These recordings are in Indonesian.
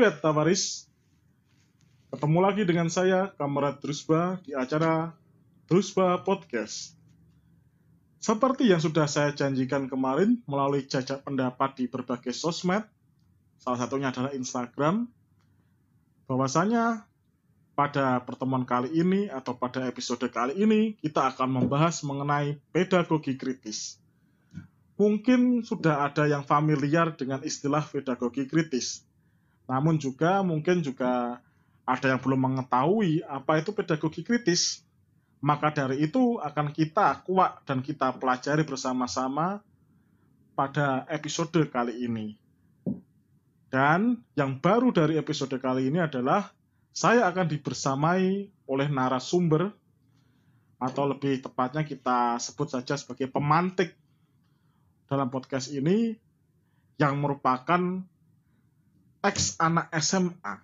Privet Tavaris. Ketemu lagi dengan saya, Kamerat Drusba, di acara Drusba Podcast. Seperti yang sudah saya janjikan kemarin melalui jajak pendapat di berbagai sosmed, salah satunya adalah Instagram, bahwasanya pada pertemuan kali ini atau pada episode kali ini kita akan membahas mengenai pedagogi kritis. Mungkin sudah ada yang familiar dengan istilah pedagogi kritis. Namun juga mungkin juga ada yang belum mengetahui apa itu pedagogi kritis. Maka dari itu akan kita kuak dan kita pelajari bersama-sama pada episode kali ini. Dan yang baru dari episode kali ini adalah saya akan dibersamai oleh narasumber atau lebih tepatnya kita sebut saja sebagai pemantik dalam podcast ini yang merupakan ex anak SMA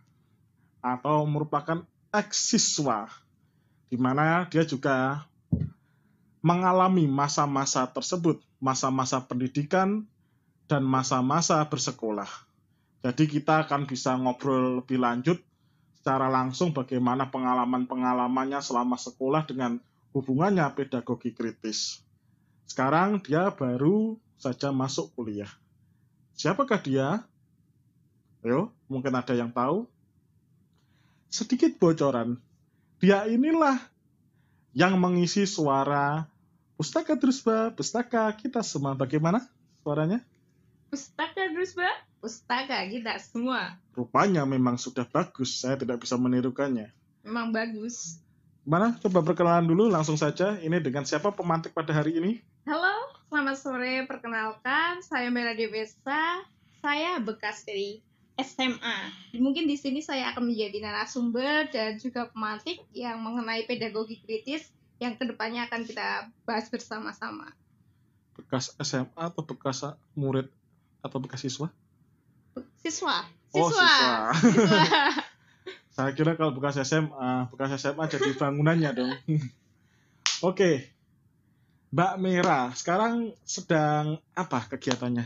atau merupakan ex siswa di mana dia juga mengalami masa-masa tersebut, masa-masa pendidikan dan masa-masa bersekolah. Jadi kita akan bisa ngobrol lebih lanjut secara langsung bagaimana pengalaman-pengalamannya selama sekolah dengan hubungannya pedagogi kritis. Sekarang dia baru saja masuk kuliah. Siapakah dia? Yo, mungkin ada yang tahu. Sedikit bocoran, dia inilah yang mengisi suara Pustaka Drusba, Pustaka kita semua. Bagaimana suaranya? Pustaka Drusba, pustaka kita semua. Rupanya memang sudah bagus, saya tidak bisa menirukannya. Memang bagus. Mana? Coba perkenalan dulu langsung saja. Ini dengan siapa pemantik pada hari ini? Halo, selamat sore. Perkenalkan, saya Mela Devesa. Saya bekas dari SMA. Mungkin di sini saya akan menjadi narasumber dan juga pemantik yang mengenai pedagogi kritis yang ke depannya akan kita bahas bersama-sama. Bekas SMA atau bekas murid atau bekas siswa? Siswa. Oh, Siswa. siswa. Siswa. Saya kira kalau bekas SMA, bekas SMA jadi bangunannya dong. Oke. Mbak Mira, sekarang sedang apa kegiatannya?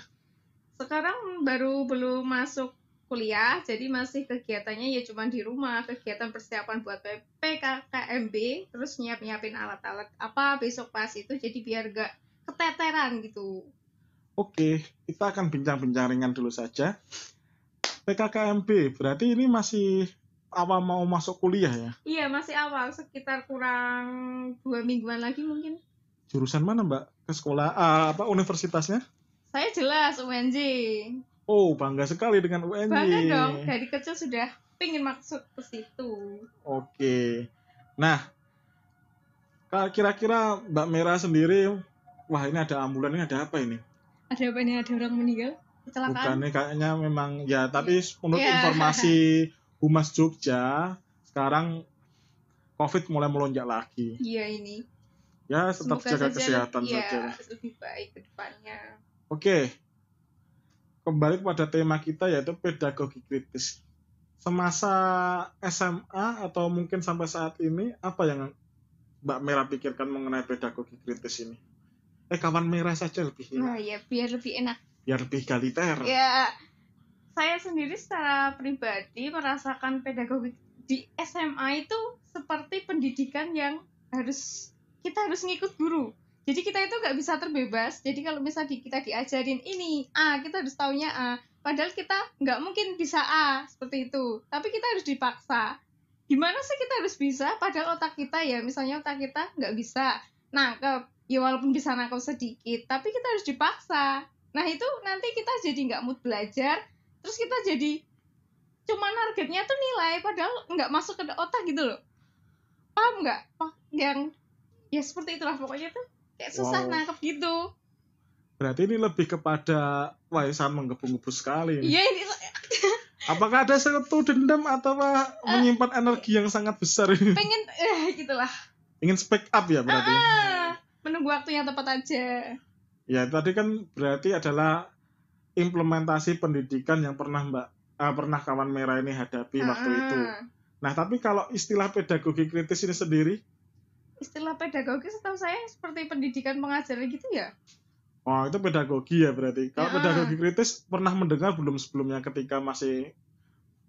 Sekarang baru belum masuk kuliah, jadi masih kegiatannya ya cuma di rumah, kegiatan persiapan buat PKKMB, terus nyiap-nyiapin alat-alat apa besok pas itu, jadi biar gak keteteran gitu. Oke, kita akan bincang-bincang ringan dulu saja. PKKMB, berarti ini masih awal mau masuk kuliah ya? Iya, masih awal, sekitar kurang dua mingguan lagi mungkin. Jurusan mana Mbak? Ke sekolah, ah, apa universitasnya? Saya jelas UNJ. Oh, bangga sekali dengan UNJ. Bangga dong, dari kecil sudah pingin masuk ke situ. Oke. Nah, kira-kira Mbak Mera sendiri, wah ini ada ambulan, ini ada apa ini? Ada apa nih? Ada orang meninggal? Kecelakaan? Bukannya kayaknya memang, ya tapi menurut Iya. informasi Humas Jogja, sekarang COVID mulai melonjak lagi. Iya ini. Ya, tetap Semoga jaga saja kesehatan iya, saja. lebih baik ke depannya. Oke, kembali kepada tema kita yaitu pedagogi kritis. Semasa SMA atau mungkin sampai saat ini, apa yang Mbak Merah pikirkan mengenai pedagogi kritis ini? Eh, kawan merah saja lebih Nah ya biar lebih enak. biar lebih egaliter. Ya saya sendiri secara pribadi merasakan pedagogi di SMA itu seperti pendidikan yang harus kita harus ngikut guru. Jadi kita itu nggak bisa terbebas. Jadi kalau misalnya kita diajarin ini A, kita harus taunya A. Padahal kita nggak mungkin bisa A seperti itu. Tapi kita harus dipaksa. Gimana sih kita harus bisa? Padahal otak kita ya, misalnya otak kita nggak bisa nangkep. Ya walaupun bisa nangkep sedikit, tapi kita harus dipaksa. Nah itu nanti kita jadi nggak mood belajar, terus kita jadi cuma targetnya tuh nilai, padahal nggak masuk ke otak gitu loh. Paham nggak? Yang ya seperti itulah pokoknya tuh kayak susah Wow. nangkep gitu. Berarti ini lebih kepada wah sangat menggebu-gebu sekali. ini. Iya ini Apakah ada satu dendam atau menyimpan energi yang sangat besar ini? pengen eh gitulah. Ingin speak up ya berarti? Ah, menunggu waktu yang tepat aja. Ya, tadi kan berarti adalah implementasi pendidikan yang pernah Mbak ah, pernah kawan merah ini hadapi waktu Ah, itu. Nah, tapi kalau istilah pedagogi kritis ini sendiri, Istilah pedagogi setahu saya seperti pendidikan pengajaran gitu ya. Oh, itu pedagogi ya berarti. Kalau Ya. pedagogi kritis pernah mendengar belum sebelumnya ketika masih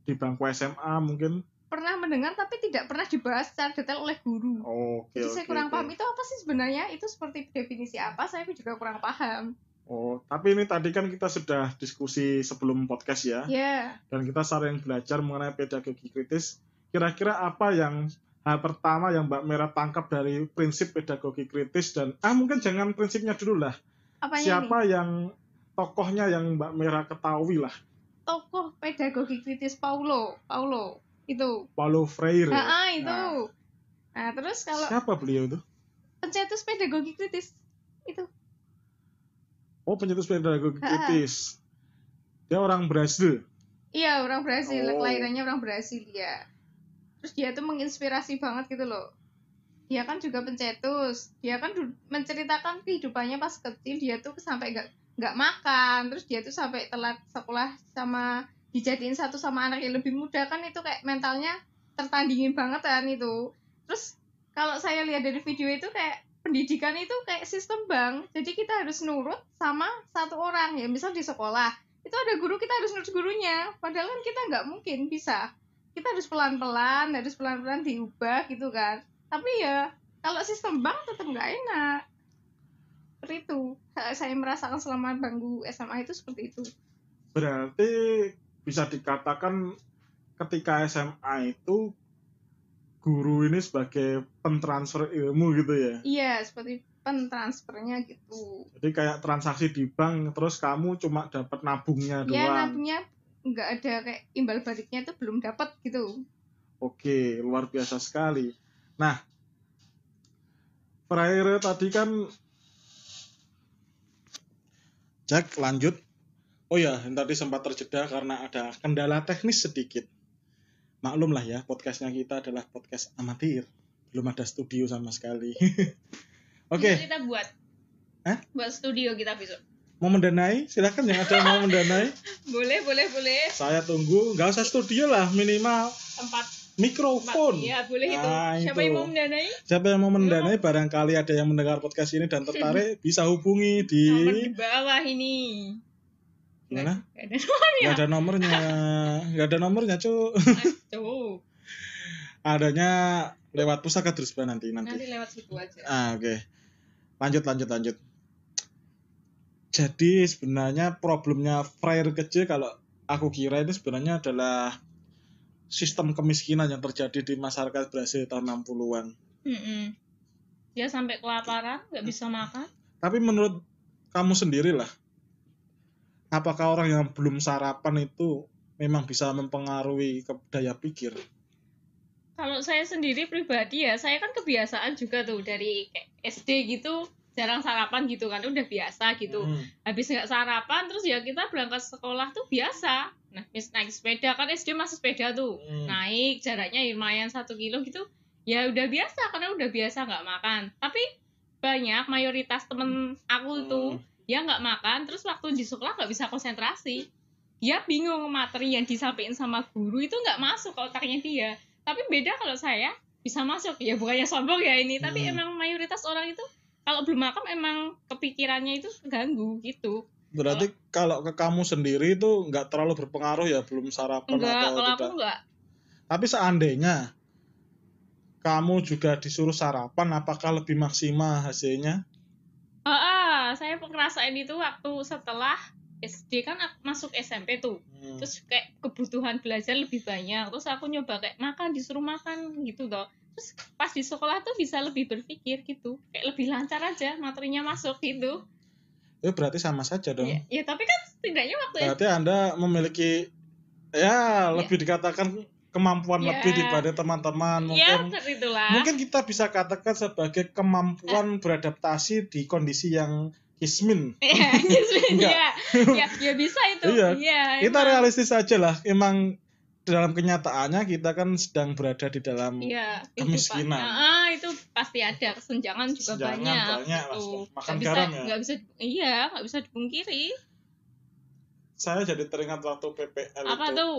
di bangku SMA mungkin? pernah mendengar tapi tidak pernah dibahas secara detail oleh guru Oke, jadi saya oke, kurang oke. paham itu apa sih sebenarnya itu seperti definisi apa saya juga kurang paham Oh, tapi ini tadi kan kita sudah diskusi sebelum podcast ya. ya Dan kita sering belajar mengenai pedagogi kritis. Kira-kira apa yang hal pertama yang Mbak Mera tangkap dari prinsip pedagogi kritis dan ah mungkin jangan prinsipnya dulu lah. apanya Siapa nih yang tokohnya yang Mbak Mera ketahui lah? tokoh pedagogi kritis Paulo Paulo itu Paulo Freire. nah, ah, itu Nah. nah terus kalau Siapa beliau itu? pencetus pedagogi kritis itu Oh, pencetus pedagogi kritis. Dia orang Brazil. iya orang Brasil Oh. kelahirannya orang Brasil ya terus dia tuh menginspirasi banget gitu loh. Dia kan juga pencetus. Dia kan menceritakan kehidupannya pas kecil dia tuh sampai nggak nggak makan. Terus dia tuh sampai telat sekolah sama dijadiin satu sama anak yang lebih muda. Kan itu kayak mentalnya tertandingin banget kan itu. Terus kalau saya lihat dari video itu kayak pendidikan itu kayak sistem bank jadi kita harus nurut sama satu orang. Ya misal di sekolah itu ada guru kita harus nurut gurunya. Padahal kan kita nggak mungkin bisa kita harus pelan-pelan harus pelan-pelan diubah gitu kan. Tapi ya kalau sistem bank tetap nggak enak. Seperti itu. Saya merasakan selama bangku SMA itu seperti itu. Berarti bisa dikatakan ketika SMA itu guru ini sebagai pentransfer ilmu gitu ya. iya seperti pentransfernya gitu. Jadi kayak transaksi di bank terus kamu cuma dapat nabungnya ya doang. nabungnya nggak ada kayak imbal baliknya itu belum dapat gitu Oke, luar biasa sekali. Nah, Freire tadi kan Jack lanjut. Oh ya, yang tadi sempat terjeda karena ada kendala teknis sedikit. Maklum lah ya, podcastnya kita adalah podcast amatir. Belum ada studio sama sekali. Oke, Bisa kita buat Hah? buat studio kita besok mau mendanai? Silahkan yang ada yang mau mendanai. boleh boleh boleh Saya tunggu. Nggak usah studio lah, minimal tempat mikrofon. ya boleh itu Nah, siapa itu. yang mau mendanai Siapa yang mau mendanai barangkali ada yang mendengar podcast ini dan tertarik bisa hubungi di nomor di bawah ini gimana? Nggak ada nomor Nggak ada nomornya, nggak ada nomornya cu. Adanya lewat pusaka terus nanti nanti. nanti lewat situ aja Ah oke, lanjut lanjut lanjut. Jadi sebenarnya problemnya Freire kecil kalau aku kira ini sebenarnya adalah sistem kemiskinan yang terjadi di masyarakat Brasil tahun 60-an. Mm-mm. dia sampai kelaparan nggak bisa makan Tapi menurut kamu sendiri lah, apakah orang yang belum sarapan itu memang bisa mempengaruhi ke daya pikir? kalau saya sendiri pribadi ya saya kan kebiasaan juga tuh dari SD gitu jarang sarapan gitu kan udah biasa gitu Hmm. habis nggak sarapan terus ya kita berangkat sekolah tuh biasa nah mis- naik sepeda kan SD masih sepeda tuh Hmm. naik jaraknya lumayan satu kilo gitu ya udah biasa karena udah biasa nggak makan tapi banyak mayoritas temen aku tuh Hmm. dia nggak makan terus waktu di sekolah nggak bisa konsentrasi dia bingung materi yang disampaikan sama guru itu nggak masuk ke otaknya dia tapi beda kalau saya bisa masuk ya bukannya sombong ya ini tapi Hmm. emang mayoritas orang itu kalau belum makan emang kepikirannya itu terganggu gitu Berarti kalau ke kamu sendiri itu nggak terlalu berpengaruh ya belum sarapan enggak atau kalau aku tidak. enggak Tapi seandainya kamu juga disuruh sarapan, apakah lebih maksimal hasilnya? ah ah, saya ngerasain itu waktu setelah SD kan aku masuk SMP tuh Hmm. terus kayak kebutuhan belajar lebih banyak terus aku nyoba kayak makan disuruh makan gitu toh terus pas di sekolah tuh bisa lebih berpikir gitu kayak lebih lancar aja materinya masuk gitu Ya berarti sama saja dong. ya, ya tapi kan setidaknya waktu Berarti Anda memiliki ya lebih dikatakan kemampuan Ya. lebih daripada teman-teman ya mungkin. itulah Mungkin kita bisa katakan sebagai kemampuan beradaptasi di kondisi yang kismin. ya, Enggak. ya, ya, ya bisa itu Iya. ya, Kita emang. realistis aja lah. Emang dalam kenyataannya kita kan sedang berada di dalam Iya, Kemiskinan. Ah, itu pasti ada kesenjangan juga Kesenjangan banyak. banyak gitu. makan bisa, garam ya? nggak bisa, iya, nggak bisa dipungkiri. saya jadi teringat waktu PPL Apa itu. tuh?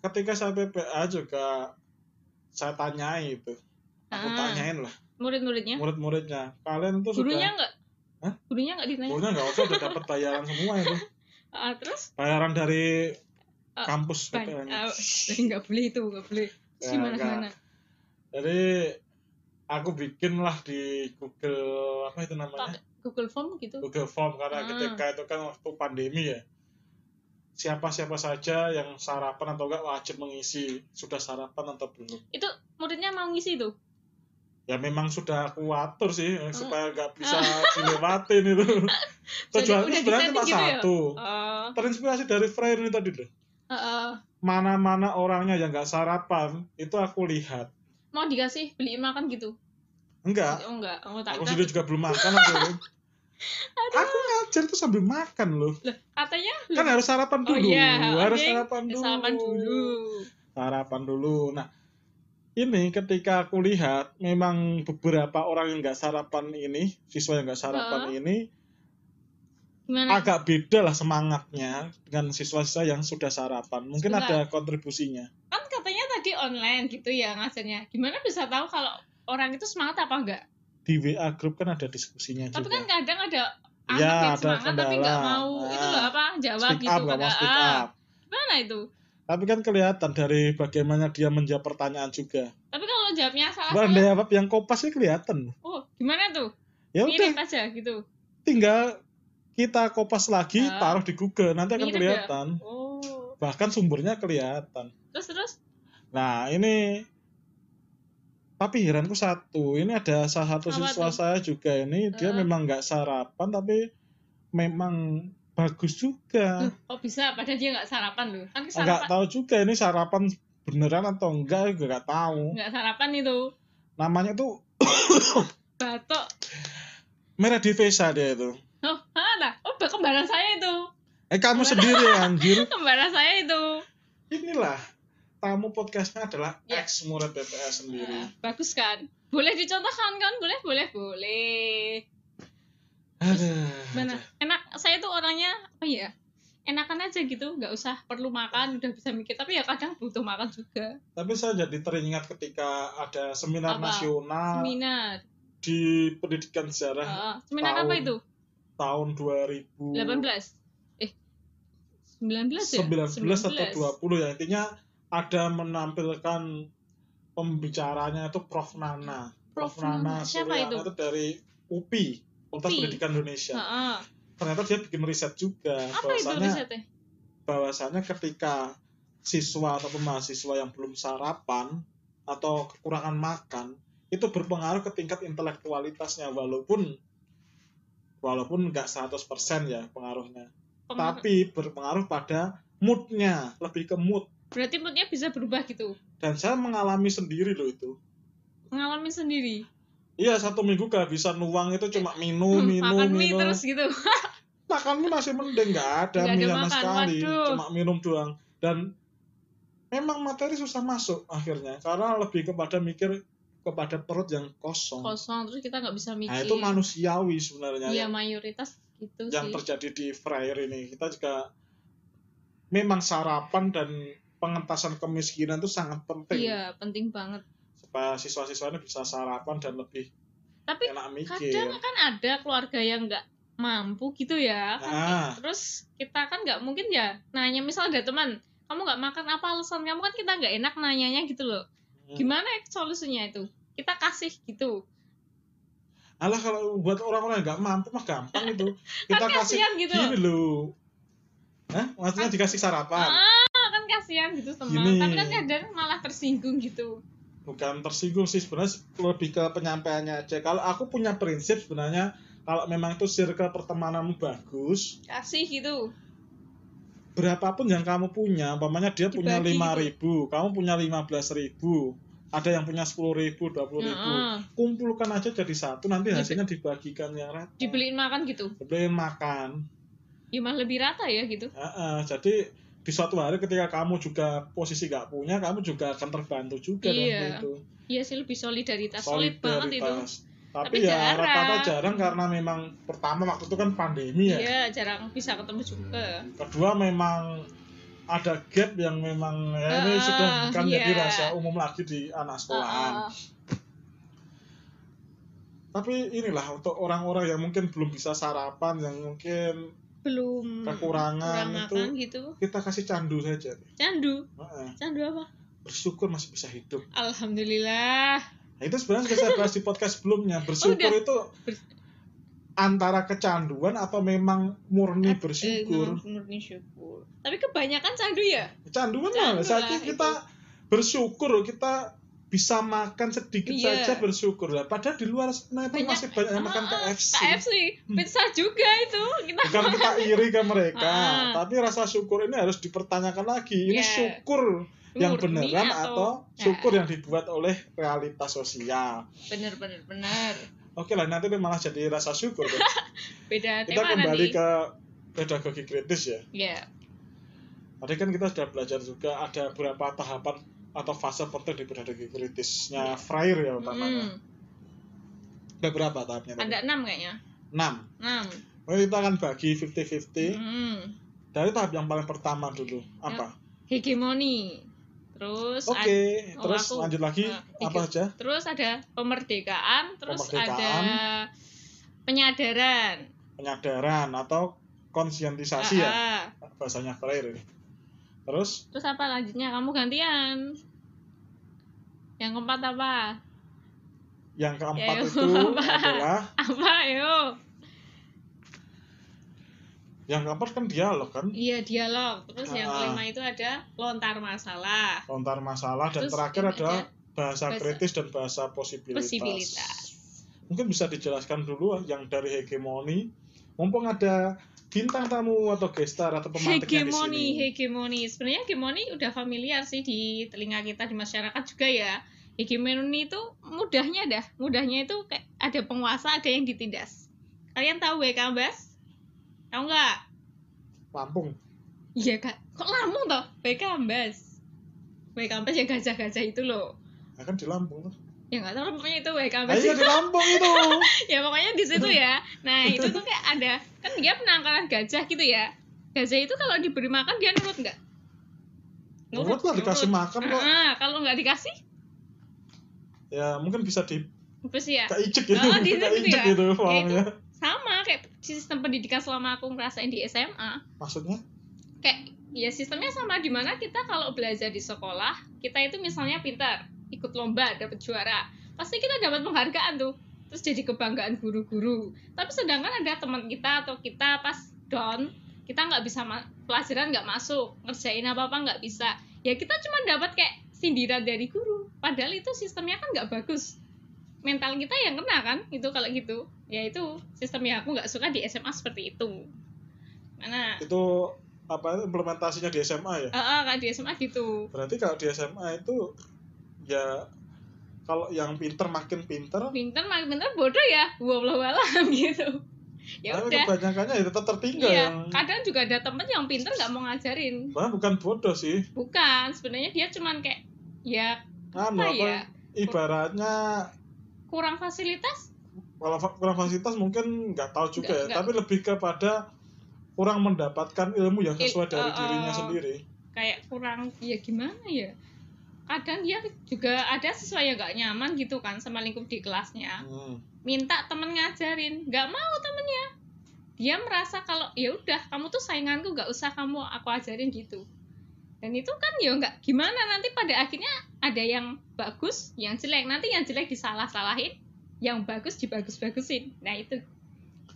Ketika saya PPA juga saya tanyai itu. Aku Ah. tanyain lah Murid-muridnya? murid-muridnya. Kalian tuh Gurunya sudah nggak? Hah? gurunya nggak ditanya Pokoknya nggak usah udah dapat bayaran semua itu. Ah, terus Bayaran dari Ah, kampus ban- PTN. ah, jadi nggak boleh itu nggak boleh Ya, gimana nggak. gimana Jadi aku bikin lah di Google apa itu namanya? Pakai Google Form gitu Google Form karena Ah. ketika itu kan waktu pandemi ya. Siapa-siapa saja yang sarapan atau enggak wajib mengisi sudah sarapan atau belum. itu muridnya mau ngisi tuh Ya memang sudah aku atur sih eh, supaya nggak bisa Ah. dilewatin itu. Tujuanku udah sebenarnya cuma gitu ya? satu. Oh, Terinspirasi dari Freire ini tadi loh. Mana-mana orangnya yang nggak sarapan itu aku lihat. mau dikasih beliin makan gitu Enggak, oh enggak oh tak aku sendiri juga belum makan aku. aku ngajar tuh sambil makan loh. Loh, katanya Kan harus sarapan Oh dulu. iya, harus sarapan dulu. sarapan dulu Sarapan dulu. Nah, ini ketika aku lihat memang beberapa orang yang nggak sarapan ini, siswa yang nggak sarapan Heeh. ini gimana agak beda lah semangatnya dengan siswa-siswa yang sudah sarapan. Mungkin Sebentar. ada kontribusinya. kan katanya tadi online gitu ya ngajarnya gimana bisa tahu kalau orang itu semangat apa enggak Di WA grup kan ada diskusinya tapi juga. kan kadang ada anak Ya, yang ada semangat tapi nggak kendala. mau Nah, itu loh apa jawab speak gitu up, mau kagak. speak Ah, up. gimana itu Tapi kan kelihatan dari bagaimana dia menjawab pertanyaan juga. tapi kalau jawabnya salah Bukan jawab yang kopas sih kelihatan. oh gimana tuh Ya udah, mirip aja gitu tinggal kita kopas lagi, Ah. taruh di Google, nanti akan ya? kelihatan. oh Bahkan sumbernya kelihatan. terus terus Nah, ini tapi heranku satu, ini ada salah satu Apa siswa tuh? saya juga ini dia Eh. memang nggak sarapan tapi memang bagus juga. Loh, kok bisa padahal dia nggak sarapan loh kan Nggak tahu juga ini sarapan beneran atau enggak juga nggak tahu. nggak sarapan itu Namanya tuh batok Merah Divesa dia itu. Oh ada oh kembaran saya itu Eh kamu sendiri anjir. kembaran saya itu Inilah tamu podcastnya adalah Ya. ex murid BPS sendiri. Nah, bagus kan boleh dicontohkan kan boleh boleh boleh Aduh. Mana? Enak, saya tuh orangnya apa ya? Enakan aja gitu, nggak usah perlu makan, udah bisa mikir. Tapi ya kadang butuh makan juga. Tapi saya jadi teringat ketika ada seminar Apa? nasional Seminar. di pendidikan sejarah Heeh. seminar apa tahun itu? Tahun 2000 18. Eh. 19 ya? 19 atau 20 ya intinya ada menampilkan pembicaranya itu Prof Nana. Prof Nana. Siapa Suryana itu? dari UPI, Fakultas. Pendidikan Indonesia. Heeh. Ternyata dia bikin riset juga Apa itu bahwasanya risetnya? bahwasanya ketika siswa atau mahasiswa yang belum sarapan atau kekurangan makan itu berpengaruh ke tingkat intelektualitasnya walaupun walaupun nggak 100% ya pengaruhnya tapi berpengaruh pada moodnya lebih ke mood Berarti moodnya bisa berubah gitu. dan saya mengalami sendiri loh itu Ngalamin sendiri. iya satu minggu gak bisa nuang itu cuma minum Hmm, minum makan mie minum terus gitu. makan mie masih mending nggak ada mie ada sama makan, sekali waduh. cuma minum doang dan memang materi susah masuk akhirnya karena lebih kepada mikir kepada perut yang kosong, Kosong terus kita nggak bisa mikir. nah itu manusiawi sebenarnya Iya mayoritas gitu yang sih. terjadi di Freire ini kita juga memang sarapan dan pengentasan kemiskinan itu sangat penting Iya penting banget. supaya siswa-siswa ini bisa sarapan dan lebih Tapi enak mikir kadang kan ada keluarga yang nggak mampu gitu ya kan Ah. terus kita kan nggak mungkin ya nanya misal ada teman kamu nggak makan apa alasan kamu kan kita nggak enak nanyanya gitu loh. Gimana ya solusinya itu? Kita kasih gitu. Alah kalau buat orang-orang yang nggak mampu mah gampang itu. Kita kan kasih kasihan gitu. gini loh. Hah? Maksudnya dikasih sarapan? ah kan kasihan gitu teman. Tapi kan kadang malah tersinggung gitu. Bukan tersinggung sih sebenarnya lebih ke penyampaiannya aja. Kalau aku punya prinsip sebenarnya kalau memang itu circle pertemananmu bagus, kasih gitu berapapun yang kamu punya, umpamanya dia punya Dibagi lima gitu. ribu, kamu punya lima belas ribu, ada yang punya sepuluh ribu, dua puluh ribu, Heeh. kumpulkan aja jadi satu, nanti hasilnya dibagikan yang rata. dibeliin makan gitu Dibeliin makan. ya malah lebih rata ya gitu Heeh, jadi di suatu hari ketika kamu juga posisi gak punya, kamu juga akan terbantu juga Iya. itu. iya sih lebih solidaritas solid banget itu Solidaritas. Tapi, Tapi ya rata-rata jarang karena memang pertama waktu itu kan pandemi ya. iya jarang bisa ketemu juga Kedua memang ada gap yang memang ya ini Ah, sudah bukan iya. jadi rahasia umum lagi di anak sekolahan. Ah, ah. tapi inilah untuk orang-orang yang mungkin belum bisa sarapan yang mungkin belum Kekurangan kurang itu- makan gitu kita kasih candu saja candu Heeh. candu apa bersyukur masih bisa hidup alhamdulillah Nah, itu sebenarnya sudah saya bahas di podcast sebelumnya. Bersyukur udah. itu antara kecanduan atau memang murni Eh, bersyukur. murni syukur tapi kebanyakan candu ya Kecanduan Candu lah. Saat lah kita bersyukur, kita bisa makan sedikit Iya. saja bersyukur lah. Padahal di luar sana itu Banyak- masih banyak yang makan Ah, KFC. KFC pizza juga itu kita Bukan kita iri ke mereka, Ah. tapi rasa syukur ini harus dipertanyakan lagi. Ini Iya. syukur yang beneran atau, syukur Ya, yang dibuat oleh realitas sosial. bener bener bener Oke lah, nanti malah jadi rasa syukur. kan. beda kita tema kembali nanti ke pedagogi kritis ya. ya Tadi kan kita sudah belajar juga ada beberapa tahapan atau fase penting di pedagogi kritisnya Freire ya utamanya. hmm, Ada berapa tahapnya? ada enam kayaknya 6. enam Oke, kita akan bagi 50-50. hmm. Dari tahap yang paling pertama dulu. Apa? hegemoni terus Oke, oh, terus aku- lanjut lagi eh, apa aja? terus ada pemerdekaan terus Pemerdekaan. ada penyadaran Penyadaran atau konsientisasi ya Ah, ah. bahasanya Freire. Terus terus apa lanjutnya kamu gantian yang keempat apa yang keempat Ya, itu apa? adalah apa yo yang keempat kan dialog kan, iya dialog. Terus yang Ah. kelima itu ada lontar masalah. Lontar masalah dan Terus terakhir ini adalah ada bahasa bahasa- kritis dan bahasa posibilitas. posibilitas. Mungkin bisa dijelaskan dulu yang dari hegemoni. Mumpung ada bintang tamu atau gestar atau pemantiknya hegemoni di sini. hegemoni sebenarnya hegemoni udah familiar sih di telinga kita di masyarakat juga ya. Hegemoni itu mudahnya dah. Mudahnya itu kayak ada penguasa ada yang ditindas. Kalian tahu WK Ambas tahu nggak? Lampung. iya kak. Kok Lampung toh? WK Ambas. WK Ambas yang gajah-gajah itu loh. Ya kan di Lampung tuh. ya nggak tahu pokoknya itu Ah, Ambas. iya di Lampung itu. ya pokoknya di situ ya. Nah itu tuh kayak ada kan dia penangkaran gajah gitu ya. Gajah itu kalau diberi makan dia nurut nggak? Nurut lah dikasih makan kok. Ah, kalau nggak dikasih? Ya mungkin bisa di apa sih ya keicek gitu. Oh, di keicek ya? gitu Ya, itu sama kayak sistem pendidikan selama aku ngerasain di SMA Maksudnya? kayak ya sistemnya sama di mana kita kalau belajar di sekolah kita itu misalnya pintar ikut lomba dapat juara pasti kita dapat penghargaan tuh. Terus jadi kebanggaan guru-guru. Tapi sedangkan ada teman kita atau kita pas down kita nggak bisa ma- pelajaran nggak masuk ngerjain apa apa nggak bisa. Ya kita cuma dapat kayak sindiran dari guru. Padahal itu sistemnya kan nggak bagus. Mental kita yang kena kan itu kalau gitu ya itu sistem yang aku nggak suka di SMA seperti itu mana Itu apa implementasinya di SMA ya? Ah, ah, kayak di SMA gitu. Berarti kalau di SMA itu ya kalau yang pinter makin pinter, Pinter makin pinter bodoh ya, wallahu alam gitu. Ya tapi udah. kebanyakannya ya tetap tertinggal Iya, yang kadang juga ada temen yang pinter nggak mau ngajarin. Bahkan bukan bodoh sih. Bukan, sebenarnya dia cuman kayak ya Anu apa apa ya? ibaratnya kurang fasilitas. Kalau kurang fasilitas mungkin nggak tahu juga Nggak- ya, nggak. tapi lebih kepada kurang mendapatkan ilmu yang sesuai dari eh, dirinya eh, sendiri. kayak kurang ya gimana ya? Kadang dia juga ada siswa yang gak nyaman gitu kan sama lingkup di kelasnya. Hmm. minta temen ngajarin nggak mau temennya. Dia merasa kalau ya udah kamu tuh sainganku nggak usah kamu aku ajarin gitu. Dan itu kan ya nggak gimana nanti pada akhirnya ada yang bagus yang jelek. Nanti yang jelek disalah-salahin yang bagus dibagus-bagusin. Nah itu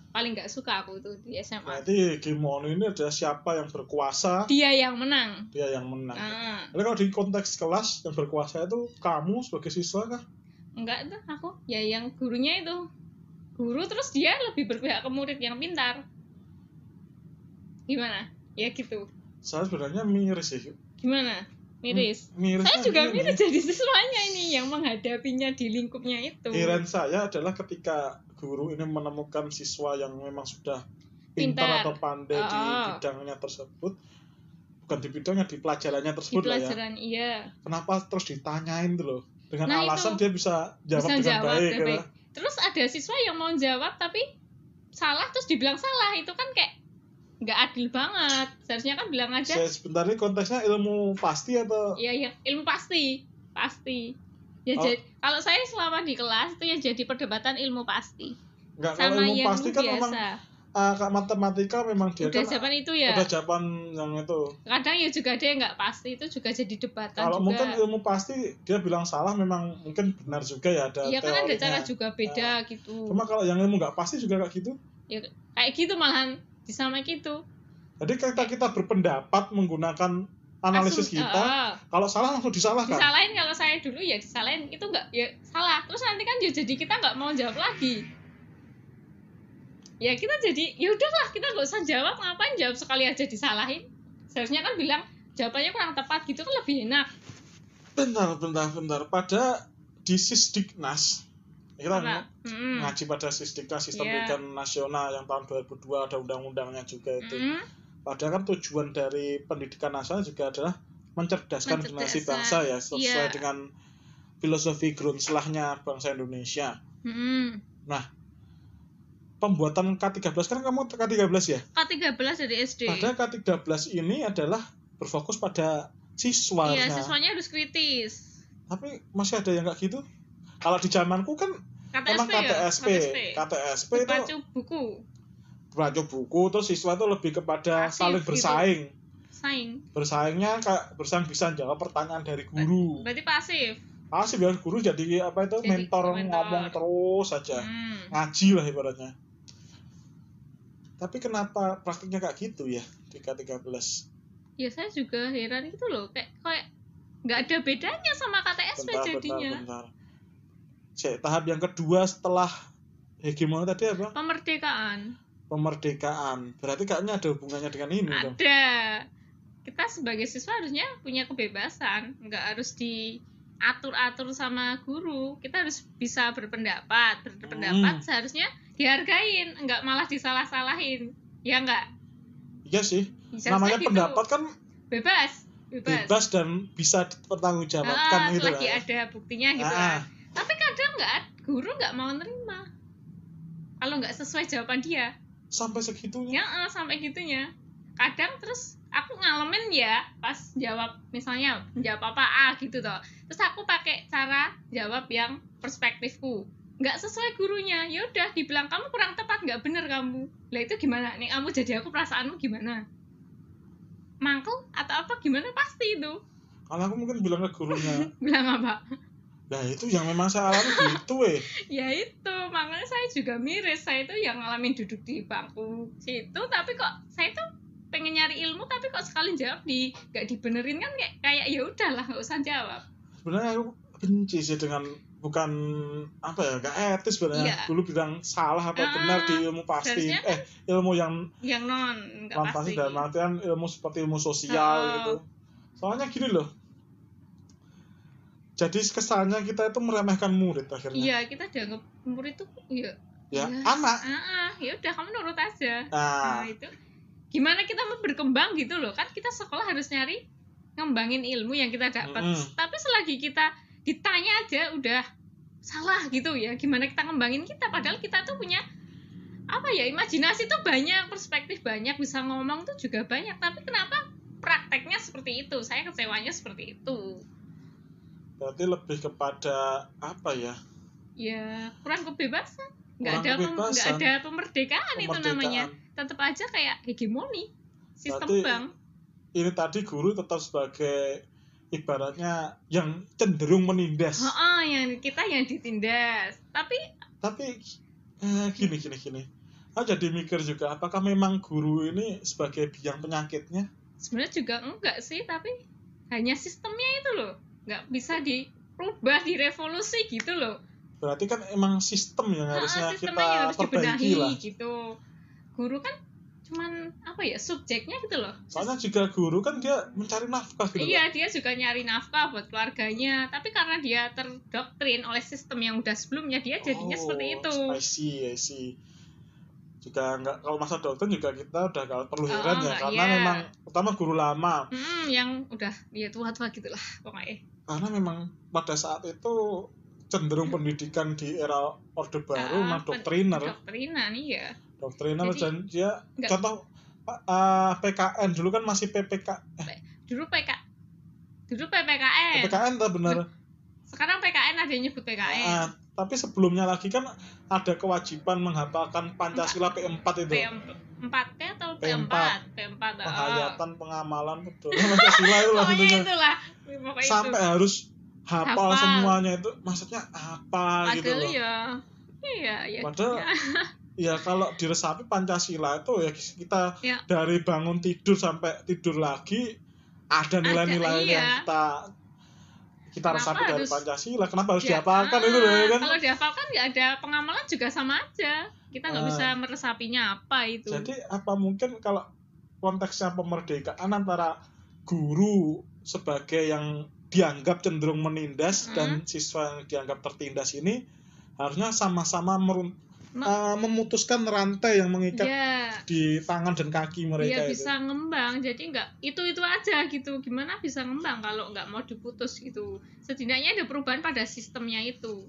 paling nggak suka aku itu di SMA Berarti hegemoni ini adalah siapa yang berkuasa, dia yang menang. Dia yang menang. Jadi kalau di konteks kelas yang berkuasa itu kamu sebagai siswa kah? enggak tuh aku. Ya yang gurunya itu. Guru terus dia lebih berpihak ke murid yang pintar. Gimana? Ya gitu. Saya sebenarnya miris sih. gimana miris Miris saya juga gini. miris jadi siswanya ini yang menghadapinya di lingkupnya itu Heran saya adalah ketika guru ini menemukan siswa yang memang sudah pintar, Pintar. atau pandai di Oh. bidangnya tersebut, bukan di bidangnya di pelajarannya di tersebut lah ya. pelajaran iya Kenapa terus ditanyain tuh loh? Dengan Nah, alasan itu. dia bisa jawab bisa dengan jawab baik. ya. baik. terus ada siswa yang mau jawab tapi salah terus dibilang salah itu kan kayak nggak adil banget seharusnya kan bilang aja Saya sebentar ini konteksnya ilmu pasti atau Iya, yang ilmu pasti, pasti. Ya Oh. jadi kalau saya selama di kelas itu ya jadi perdebatan ilmu pasti. Enggak kalau Sama ilmu yang pasti kan biasa. memang Kak, matematika memang dia udah kan jawaban itu ya. udah jawaban yang itu. Kadang ya juga yang nggak pasti itu juga jadi debatan Kalau juga. mungkin ilmu pasti dia bilang salah memang mungkin benar juga ya ada Iya kan ada cara juga beda gitu. Cuma kalau yang ilmu nggak pasti juga kayak gitu. Ya kayak gitu malahan disama gitu. Jadi kita kita berpendapat menggunakan analisis Asum- kita. Ah. Kalau salah langsung disalahkan. disalahin kalau saya dulu ya disalahin itu nggak ya salah terus nanti kan ya jadi kita nggak mau jawab lagi ya kita jadi ya udahlah kita nggak usah jawab ngapain jawab sekali aja disalahin seharusnya kan bilang jawabannya kurang tepat gitu kan lebih enak Bentar, bentar, bentar. Pada di Sisdiknas, kita? Mm-mm. ngaji pada Sisdiknas Sistem Iya. Pendidikan Nasional yang tahun 2002 ada undang-undangnya juga itu. Mm-mm. Padahal kan tujuan dari pendidikan nasional juga adalah mencerdaskan generasi bangsa ya sesuai Iya. dengan filosofi Grundslahnya bangsa Indonesia. Mm-mm. Pembuatan K13 kan kamu K13 ya? K13 dari SD Padahal K13 ini adalah berfokus pada siswa iya siswanya harus kritis Tapi masih ada yang kayak gitu? Kalau di zamanku kan memang KTSP ya KTSP, KTSP KTSP itu baca buku baca buku terus siswa itu lebih kepada Aktif saling gitu. bersaing. saing Bersaingnya kayak bersaing bisa jawab pertanyaan dari guru. berarti pasif Pasti biar guru jadi apa itu Jadi mentor, mentor. ngomong terus saja. Hmm. Ngaji lah ibaratnya. Tapi kenapa praktiknya kayak gitu ya di K13? ya saya juga heran gitu loh kayak kayak nggak ada bedanya sama KTSP Bentar, jadinya bentar, bentar. Cek, tahap yang kedua setelah hegemoni tadi apa? pemerdekaan Pemerdekaan. Berarti kayaknya ada hubungannya dengan ini dong. ada kita sebagai siswa harusnya punya kebebasan nggak harus diatur-atur sama guru kita harus bisa berpendapat Hmm. berpendapat seharusnya dihargain nggak malah disalah-salahin ya nggak Iya sih. Seharusnya Namanya gitu. pendapat kan bebas bebas, bebas dan bisa dipertanggungjawabkan Ah, gitu selagi kan. ada buktinya gitu Ah. kan tapi kadang nggak guru nggak mau nerima. Kalau nggak sesuai jawaban dia. Sampai segitunya. ya eh, sampai gitunya. Kadang terus aku ngalamin ya pas jawab misalnya jawab apa A gitu toh. Terus aku pakai cara jawab yang perspektifku. Nggak sesuai gurunya. Ya udah dibilang kamu kurang tepat nggak bener kamu. Lah itu gimana? Nih kamu jadi aku perasaanmu gimana? Mangkel atau apa gimana? Pasti itu. Kalau aku mungkin bilang ke gurunya, bilang apa nah itu yang memang saya alami gitu eh. ya itu makanya saya juga miris saya itu yang ngalamin duduk di bangku situ tapi kok saya tuh pengen nyari ilmu tapi kok sekali jawab di gak dibenerin kan kayak kayak ya udahlah nggak usah jawab Sebenarnya aku benci sih dengan bukan apa ya gak etis sebenarnya Iya. dulu bilang salah apa Ah, benar di ilmu pasti eh ilmu yang yang non pasti dalam artian ilmu seperti ilmu sosial Ah. gitu soalnya gini loh jadi kesannya kita itu meremehkan murid akhirnya. Iya kita dianggap murid itu ya ya iya. anak. Ah, ah, ya udah kamu nurut aja. Nah. Nah itu. Gimana kita mau berkembang gitu loh? Kan kita sekolah harus nyari ngembangin ilmu yang kita dapat. Mm-mm. tapi selagi kita ditanya aja udah salah gitu ya gimana kita ngembangin kita? Padahal kita tuh punya apa ya imajinasi tuh banyak perspektif banyak bisa ngomong tuh juga banyak. Tapi kenapa prakteknya seperti itu? Saya kecewanya seperti itu berarti lebih kepada apa ya? Ya kurang kebebasan. Nggak ada pem- nggak kebebasan. ada pemerdekaan, itu namanya. Tetap aja kayak hegemoni sistem Berarti bank. ini tadi guru tetap sebagai ibaratnya yang cenderung menindas. Oh, yang kita yang ditindas. Tapi tapi eh, gini gini gini. Aku jadi mikir juga apakah memang guru ini sebagai biang penyakitnya? Sebenarnya juga enggak sih tapi hanya sistemnya itu loh nggak bisa dirubah direvolusi gitu loh berarti kan emang sistem yang Nah, harusnya sistemnya kita yang harus perbaiki dibenahi lah gitu guru kan cuman apa ya subjeknya gitu loh soalnya juga guru kan dia mencari nafkah gitu Iya, dia juga nyari nafkah buat keluarganya. Tapi karena dia terdoktrin oleh sistem yang udah sebelumnya, dia jadinya Oh, seperti itu. I see, I see. juga nggak kalau masa doktrin juga kita udah nggak perlu Oh, heran ya karena iya. memang utama guru lama Hmm, yang udah ya tua-tua gitulah pokoknya. Karena memang pada saat itu cenderung pendidikan di era orde baru Ah, pen- doktriner Doktrinan iya. doktriner Jadi, dan dia nggak- contoh uh, PKN dulu kan masih PPK Dulu PK dulu PPKN. PPKN tak benar sekarang PKN ada yang nyebut PKN Ah, tapi sebelumnya lagi kan ada kewajiban menghafalkan Pancasila P4 itu. P4 atau P4. P4 P4 oh. Penghayatan, pengamalan, betul. Pancasila itu lah intinya. itulah Sampai harus hafal Hafal. semuanya itu maksudnya apa itu gitu loh. ya iya ya Padahal ya. ya kalau diresapi Pancasila itu ya kita Ya. dari bangun tidur sampai tidur lagi ada nilai-nilai iya. yang kita kita Kenapa resapi dari harus- Pancasila. Kenapa harus dihafalkan itu loh ya kan? Kalau dihafalkan nggak ada pengamalan juga sama aja. Kita nggak Ah. bisa meresapinya apa itu. Jadi apa mungkin kalau konteksnya pemerdekaan antara guru sebagai yang dianggap cenderung menindas Hmm. dan siswa yang dianggap tertindas ini harusnya sama-sama merun- Me- eh, memutuskan rantai yang mengikat ya, di tangan dan kaki mereka itu. bisa ngembang. Jadi nggak itu itu aja gitu. Gimana bisa ngembang kalau nggak mau diputus gitu? Setidaknya ada perubahan pada sistemnya itu.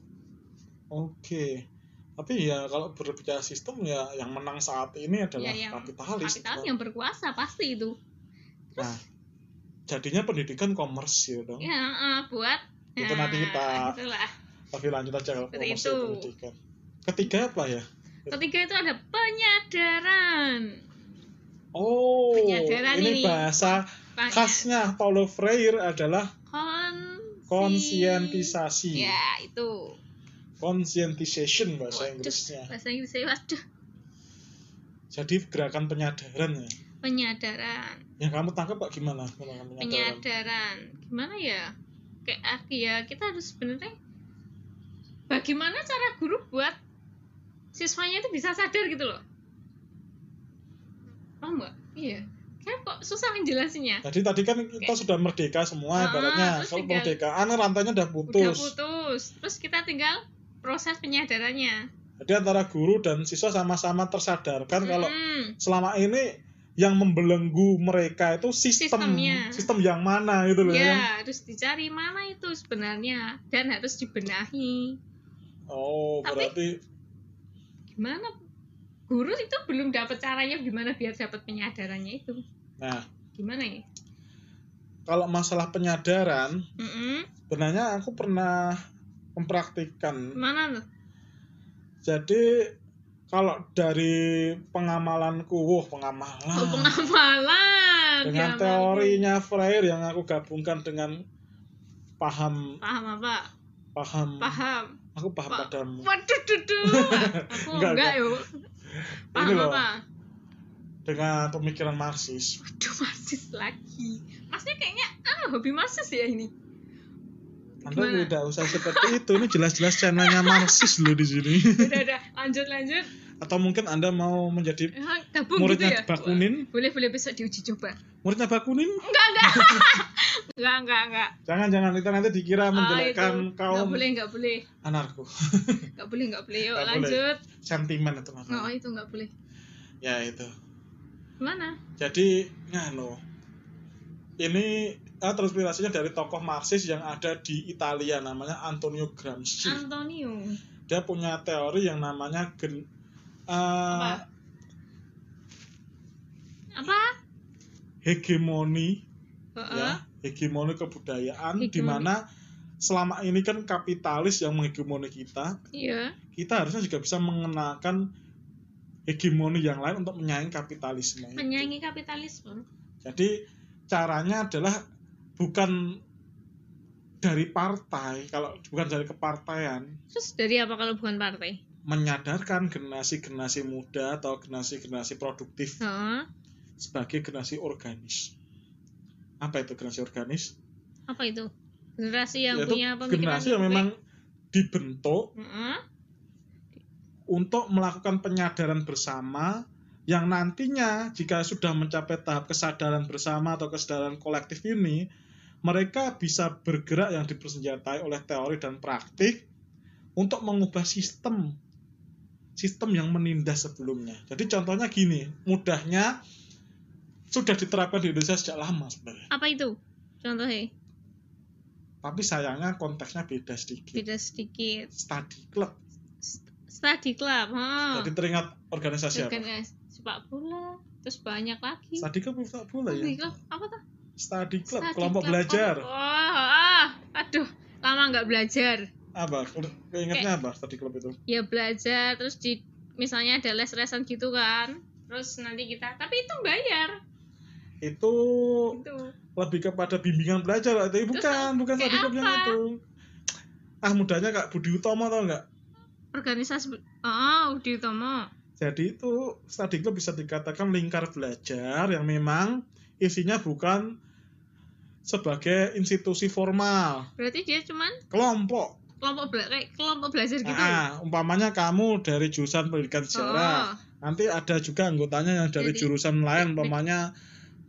Oke. Tapi ya kalau berbicara sistem ya yang menang saat ini adalah Ya, yang kapitalis. Kapital yang berkuasa pasti itu. Nah, jadinya pendidikan komersil dong. Ya, eh, buat Itu nanti kita- itulah. Tapi lanjut aja kalau komersil itu. pendidikan. Ketiga apa ya? Ketiga itu ada penyadaran. Oh, Penyadaran ini ini. bahasa Banyak. khasnya Paulo Freire adalah Konsi- konsientisasi. Ya, itu. Conscientization bahasa Waduh, Inggrisnya. Bahasa Inggris saya waduh, Jadi gerakan penyadaran ya. penyadaran. Yang kamu tangkap Pak gimana? Penyadaran. Penyadaran. Gimana ya? Kayak ah, ya kita harus sebenarnya bagaimana cara guru buat siswanya itu bisa sadar gitu loh. Paham nggak? Iya. Kayak kok susah menjelasinya. Jadi tadi kan kita sudah merdeka semua Ah, ibaratnya. terus Kalau kemerdekaan rantainya udah Udah putus. putus. Terus kita tinggal proses penyadarannya. Jadi antara guru dan siswa sama-sama tersadarkan kalau Mm-mm. selama ini yang membelenggu mereka itu sistem Sistemnya. sistem yang mana gitu loh ya. ya harus dicari mana itu sebenarnya dan harus dibenahi Oh, Tapi- berarti gimana? Guru itu belum dapat caranya gimana biar dapat penyadarannya itu. Nah, gimana ya? Kalau masalah penyadaran, Mm-mm. sebenarnya aku pernah mempraktikkan. mana tuh? Jadi kalau dari pengamalanku, wah pengamalan. oh, pengamalan. Dengan Ya, teorinya Freire yang aku gabungkan dengan paham paham apa? Paham. Paham aku paham Pa- padamu. waduh duduh aku Enggak, enggak, Ini paham loh. apa? Dengan pemikiran Marxis. Waduh marxis lagi. Masnya kayaknya ah hobi marxis ya ini? Anda Gimana? tidak usah seperti itu. Ini jelas-jelas channelnya Marxis loh di sini. Udah udah. Lanjut lanjut. Atau mungkin Anda mau menjadi ya, gabung gitu ya? Muridnya Bakunin boleh boleh besok diuji coba muridnya Bakunin enggak enggak. Enggak enggak enggak. Jangan-jangan kita nanti dikira Ah, menjelekkan itu. kaum nggak boleh nggak boleh. anarko. Nggak boleh nggak boleh. Yuk Nggak boleh. lanjut. Sentimen itu oh namanya itu nggak boleh. Ya itu. Mana Jadi nganu. Ini ah, terinspirasinya dari tokoh Marxis yang ada di Italia namanya Antonio Gramsci. Antonio. Dia punya teori yang namanya gen, eh, Apa? apa hegemoni Heeh. ya, hegemoni kebudayaan di mana selama ini kan kapitalis yang menghegemoni kita, iya kita harusnya juga bisa mengenalkan hegemoni yang lain untuk menyaingi kapitalisme. itu. menyaingi kapitalisme Jadi caranya adalah bukan dari partai, kalau bukan dari kepartaian, terus dari apa kalau bukan partai menyadarkan generasi-generasi muda atau generasi-generasi produktif Heeh. Sebagai generasi organis. Apa itu generasi organis? apa itu generasi yang Yaitu punya pemikiran generasi yang memang dibentuk Heeh. untuk melakukan penyadaran bersama yang nantinya jika sudah mencapai tahap kesadaran bersama atau kesadaran kolektif ini mereka bisa bergerak yang dipersenjatai oleh teori dan praktik untuk mengubah sistem sistem yang menindas sebelumnya. Jadi contohnya gini, mudahnya sudah diterapkan di Indonesia sejak lama sebenarnya. apa itu contohnya Tapi sayangnya konteksnya beda sedikit. beda sedikit Study club. study club heeh. Jadi teringat organisasi apa? Bukan, eh, sepak bola terus banyak lagi Study club bukan bola Study ya? club apa tuh Study club, Study kelompok club. belajar. Oh, ah, aduh, lama nggak belajar Apa? Keingetnya apa tadi klub itu? ya belajar terus di misalnya ada les-lesan gitu kan terus nanti kita tapi itu bayar Itu itu. lebih kepada bimbingan belajar Terus bukan bukan yang apa? itu. Ah mudahnya kak Budi Utomo tau nggak? Organisasi oh di Utomo. Jadi itu study club bisa dikatakan lingkar belajar yang memang isinya bukan sebagai institusi formal. Berarti dia cuman kelompok. Kelompok bela kayak kelompok belajar gitu? Nah, umpamanya kamu dari jurusan pendidikan sejarah. Oh. Nanti ada juga anggotanya yang dari Jadi, jurusan lain umpamanya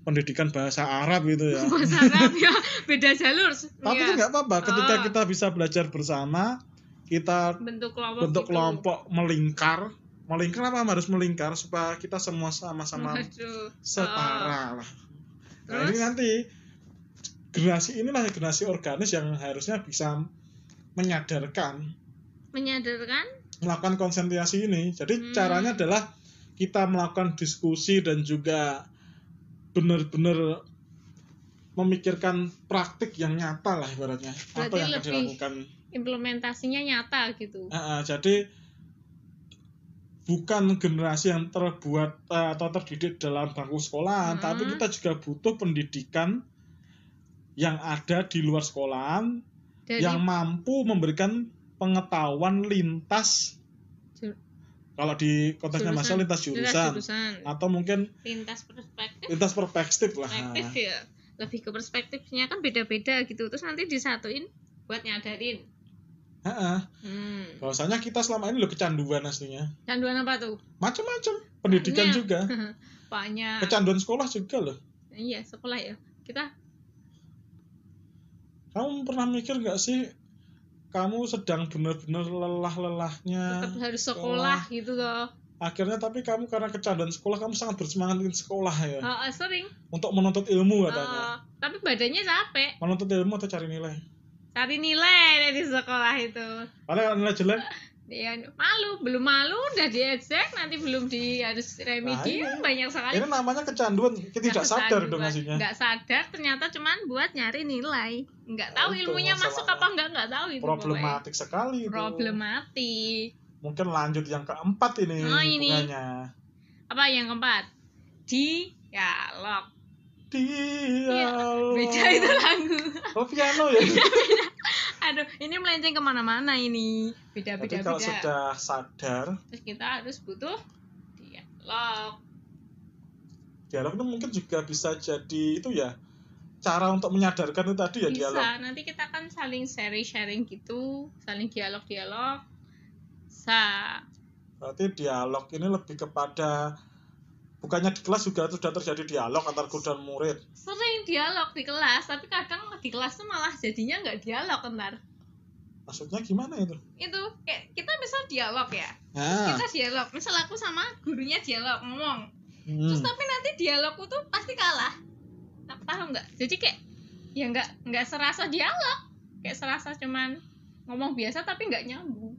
pendidikan bahasa Arab gitu ya. Bahasa Arab ya. Beda jalur tapi itu nggak apa-apa. Ketika Oh. kita bisa belajar bersama kita bentuk kelompok bentuk gitu. kelompok melingkar. Melingkar apa? Harus melingkar supaya kita semua sama-sama setara lah. Nah ini nanti generasi inilah generasi organis yang harusnya bisa menyadarkan. Menyadarkan? Melakukan konsentrasi ini. Jadi Hmm. caranya adalah kita melakukan diskusi dan juga benar-benar memikirkan praktik yang nyata lah ibaratnya. Apa Berarti yang akan lebih- dilakukan? implementasinya nyata gitu. Ah, ah, jadi bukan generasi yang terbuat eh, atau terdidik dalam bangku sekolahan, Hmm. tapi kita juga butuh pendidikan yang ada di luar sekolahan dari yang mampu memberikan pengetahuan lintas kalau di konteksnya Jurusan. masa lintas lintas jurusan jurusan atau mungkin lintas perspektif lintas perspektif lah. perspektif ya lebih ke perspektifnya kan beda-beda gitu terus nanti disatuin buat nyadarin ah. hmm. bahwasanya kita selama ini loh kecanduan aslinya, canduan apa tuh macam-macam pendidikan Banyak. juga, banyak kecanduan sekolah juga loh. iya sekolah ya kita Kamu pernah mikir nggak sih kamu sedang benar-benar lelah-lelahnya tetap harus sekolah gitu loh akhirnya tapi kamu karena kecanduan sekolah kamu sangat bersemangat ingin sekolah ya. Oh, oh, sering. Untuk menuntut ilmu katanya. Oh, tapi badannya capek. Menuntut ilmu atau cari nilai? Cari nilai dari sekolah itu. Padahal nilai jelek ya malu belum malu udah diejek nanti belum di harus remedium iya. banyak sekali. Ini namanya kecanduan kita tidak sadar dong aslinya nggak sadar ternyata cuman buat nyari nilai. Nggak tahu Nah, itu ilmunya masuk apa enggak nggak tahu itu pokoknya. problematik sekali itu. Problematik. Mungkin lanjut yang keempat ini Oh, ini. hubungannya. Apa yang keempat? Dialog. Dialog. Beda itu lagu. Oh piano ya aduh ini melenceng ke mana-mana ini. Beda jadi beda. kalau beda sudah sadar terus kita harus butuh dialog. dialog itu mungkin juga bisa jadi itu ya cara untuk menyadarkan itu tadi ya bisa dialog. nanti kita kan saling sharing sharing gitu saling dialog dialog bisa berarti dialog ini lebih kepada bukannya di kelas juga sudah terjadi dialog antar guru dan murid. Sering dialog di kelas tapi kadang di kelas tuh malah jadinya nggak dialog ntar maksudnya gimana itu? Itu kayak kita misal dialog ya. Nah kita dialog misal aku sama gurunya dialog ngomong. Terus hmm. tapi nanti dialogku tuh pasti kalah. Paham nggak? Jadi kayak ya nggak nggak serasa dialog. Kayak serasa cuman ngomong biasa tapi nggak nyambung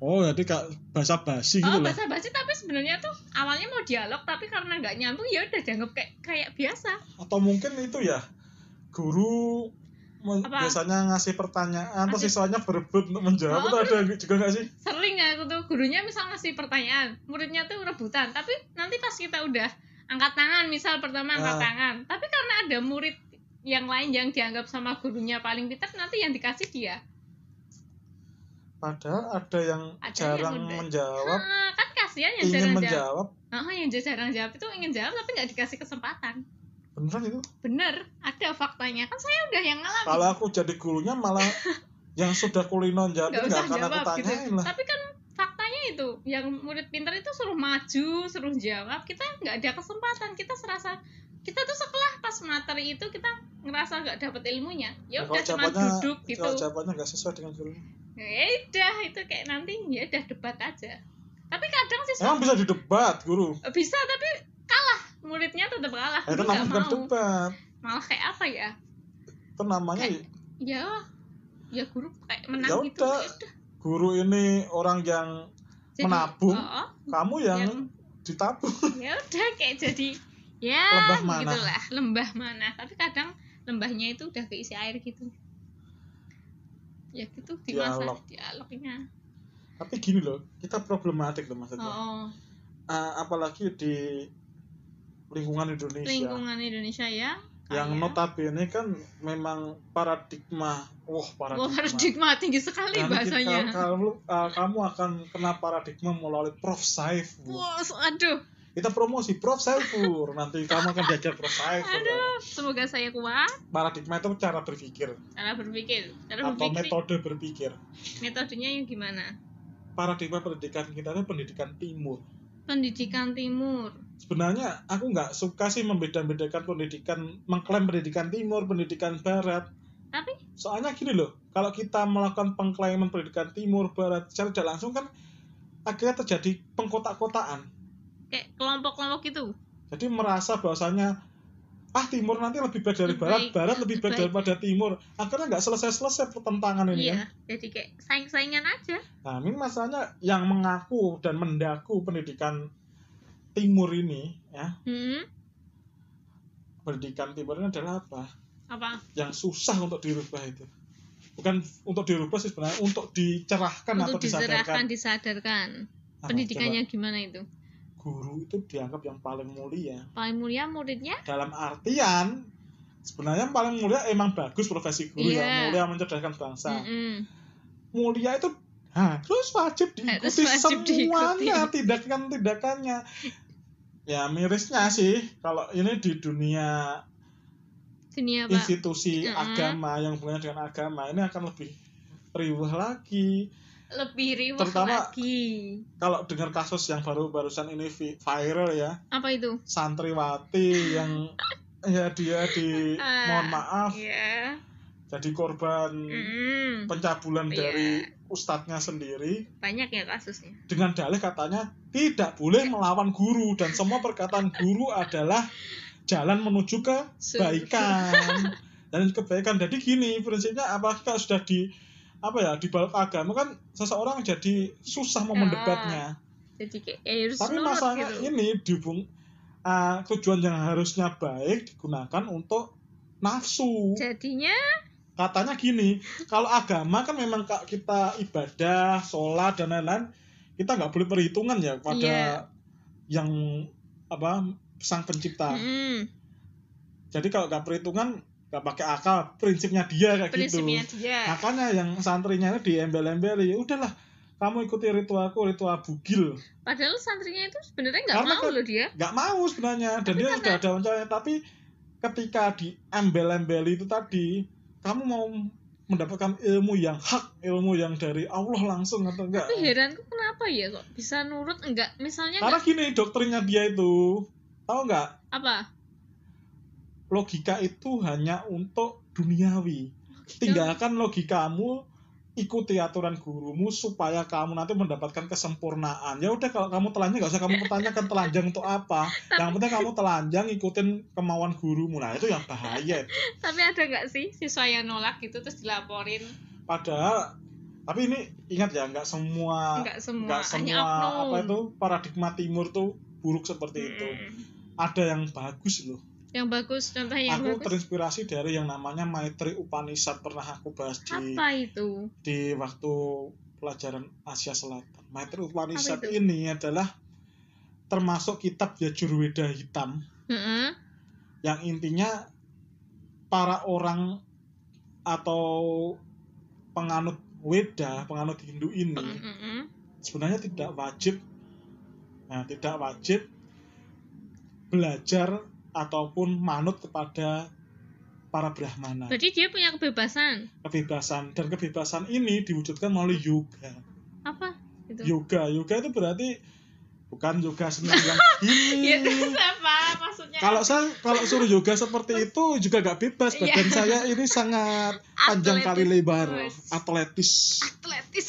oh jadi kak bahasa basi gitu oh loh bahasa basi tapi sebenarnya tuh awalnya mau dialog tapi karena nggak nyambung ya udah dianggap kayak kayak biasa atau mungkin itu ya guru Apa? biasanya ngasih pertanyaan terus Ngasih- siswanya berebut untuk menjawab Oh. itu ada juga nggak sih sering aku tuh gurunya misal ngasih pertanyaan muridnya tuh rebutan tapi nanti pas kita udah angkat tangan misal pertama angkat Ah. tangan tapi karena ada murid yang lain yang dianggap sama gurunya paling pintar nanti yang dikasih dia padahal ada yang Ada jarang yang udah- menjawab Ah, kan kasihan yang ingin jarang jawab. menjawab. Ah, yang jarang jawab itu ingin jawab tapi nggak dikasih kesempatan. Beneran itu? Bener ada faktanya. Kan saya udah yang ngalamin. Kalau aku jadi gurunya malah yang sudah kulino jawab nggak akan aku jawab gitu. lah. Tapi kan faktanya itu yang murid pintar itu suruh maju suruh jawab kita nggak ada kesempatan. Kita serasa kita tuh sekolah pas materi itu kita ngerasa nggak dapet ilmunya. Ya udah cuma duduk gitu. kalau jawabannya nggak sesuai dengan gurunya ya udah itu kayak nanti ya udah debat aja. Tapi kadang sih emang bisa didebat guru? Bisa tapi kalah. Muridnya tetap kalah. Itu namanya bukan debat. Malah kayak apa ya? Itu namanya Kayak- ya. ya guru kayak menang Ya gitu. udah. ya udah. guru ini orang yang Jadi, Menabung. oh, oh, kamu yang yang ditabung. Ya udah kayak jadi ya Lembah mana? gitulah. Lembah mana? Tapi kadang lembahnya itu udah keisi air gitu ya gitu di masa Dialog. dialognya. Tapi gini loh kita problematik loh maksudnya. Oh. Ah, apalagi di lingkungan Indonesia. Lingkungan Indonesia ya yang kayak- notabene kan memang paradigma wah paradigma, Wah, paradigma. tinggi sekali Nanti bahasanya. kita- kamu ah, kamu akan kena paradigma melalui Prof. Saiful Wah, aduh, kita promosi Prof Saiful nanti kamu akan diajar Prof Saiful aduh. Semoga saya kuat. paradigma itu cara berpikir Cara berpikir, cara atau berpikir. metode berpikir Metodenya yang gimana? paradigma pendidikan kita itu pendidikan timur Pendidikan timur. sebenarnya aku nggak suka sih membeda-bedakan pendidikan mengklaim pendidikan timur pendidikan barat Tapi soalnya gini loh kalau kita melakukan pengklaiman pendidikan timur barat secara tidak langsung kan akhirnya terjadi pengkotak-kotaan kayak kelompok-kelompok gitu. jadi merasa bahwasanya ah timur nanti lebih baik dari Lebih barat baik, barat lebih baik baik. daripada timur akhirnya nggak selesai-selesai pertentangan ini ya Iya, jadi kayak saing-saingan aja. nah ini masalahnya yang mengaku dan mendaku pendidikan timur ini ya Hmm, pendidikan timur ini adalah apa apa? yang susah untuk dirubah itu bukan untuk dirubah sih sebenarnya untuk dicerahkan atau Untuk diserahkan, disadarkan disadarkan. Nah, Pendidikannya gimana itu? Guru itu dianggap yang paling mulia Paling mulia muridnya? dalam artian sebenarnya yang paling mulia emang bagus profesi guru Iya. ya mulia mencerdaskan bangsa Mm-mm. mulia itu harus wajib Harus diikuti wajib semuanya tindakan-tindakannya ya mirisnya sih kalau ini di dunia Dunia apa? institusi Mm-mm. agama yang hubungannya dengan agama ini akan lebih riuh lagi Lebih riuh Terutama- lagi. kalau dengar kasus yang baru barusan ini vi- viral ya Apa itu? santriwati yang ya dia di Ah, mohon maaf Iya. jadi korban Mm-mm. pencabulan Iya. dari ustadznya sendiri Banyak ya kasusnya. dengan dalih katanya tidak boleh melawan guru dan semua perkataan guru adalah jalan menuju kebaikan dan kebaikan jadi gini prinsipnya kalau sudah di apa ya di balik agama kan seseorang jadi susah mau Ah, mendebatnya Jadi kayak ya harus tapi masalahnya gitu. ini dihubung ah, tujuan yang harusnya baik digunakan untuk nafsu Jadinya katanya gini kalau agama kan memang kak kita ibadah sholat dan lain-lain kita nggak boleh perhitungan ya pada Iya. yang apa sang pencipta mm, jadi kalau nggak perhitungan nggak pakai akal prinsipnya dia kayak prinsipnya gitu dia. makanya yang santrinya ini diembel-embeli ya udahlah kamu ikuti ritualku ritual bugil Padahal santrinya itu sebenarnya nggak mau kan- loh dia. nggak mau sebenarnya dan Tapi dia karena- sudah ada rencananya tapi ketika diembel-embeli itu tadi kamu mau mendapatkan ilmu yang hak ilmu yang dari Allah langsung atau enggak Tapi heranku kenapa ya kok bisa nurut enggak? Misalnya karena enggak, gini doktrinnya dia itu tahu nggak apa? Logika itu hanya untuk duniawi. Tinggalkan logikamu ikuti aturan gurumu supaya kamu nanti mendapatkan kesempurnaan. Ya udah kalau kamu telanjang nggak usah kamu pertanyakan telanjang untuk apa. Yang penting kamu telanjang ikutin kemauan gurumu. Nah itu yang bahaya. Tapi ada nggak sih siswa yang nolak gitu terus dilaporin? padahal tapi ini ingat ya nggak semua Enggak semua, nggak hanya semua apa itu paradigma timur tuh buruk seperti itu. Hmm. ada yang bagus loh Yang bagus, contohnya yang aku bagus. terinspirasi dari yang namanya Maitri Upanishad pernah aku bahas di Apa itu? di waktu pelajaran Asia Selatan. Maitri Upanishad ini adalah termasuk kitab Yajurweda hitam Heeh. yang intinya para orang atau penganut Weda, penganut Hindu ini Heeh. sebenarnya tidak wajib nah, tidak wajib belajar ataupun manut kepada para brahmana. Berarti dia punya kebebasan. Kebebasan dan kebebasan ini diwujudkan melalui yoga. Apa? Itu. Yoga, yoga itu berarti bukan yoga senang yang Ya ini. terus apa maksudnya? Kalau saya kalau suruh yoga seperti itu juga gak bebas. Iya. Badan saya ini sangat panjang kali lebar, atletis. atletis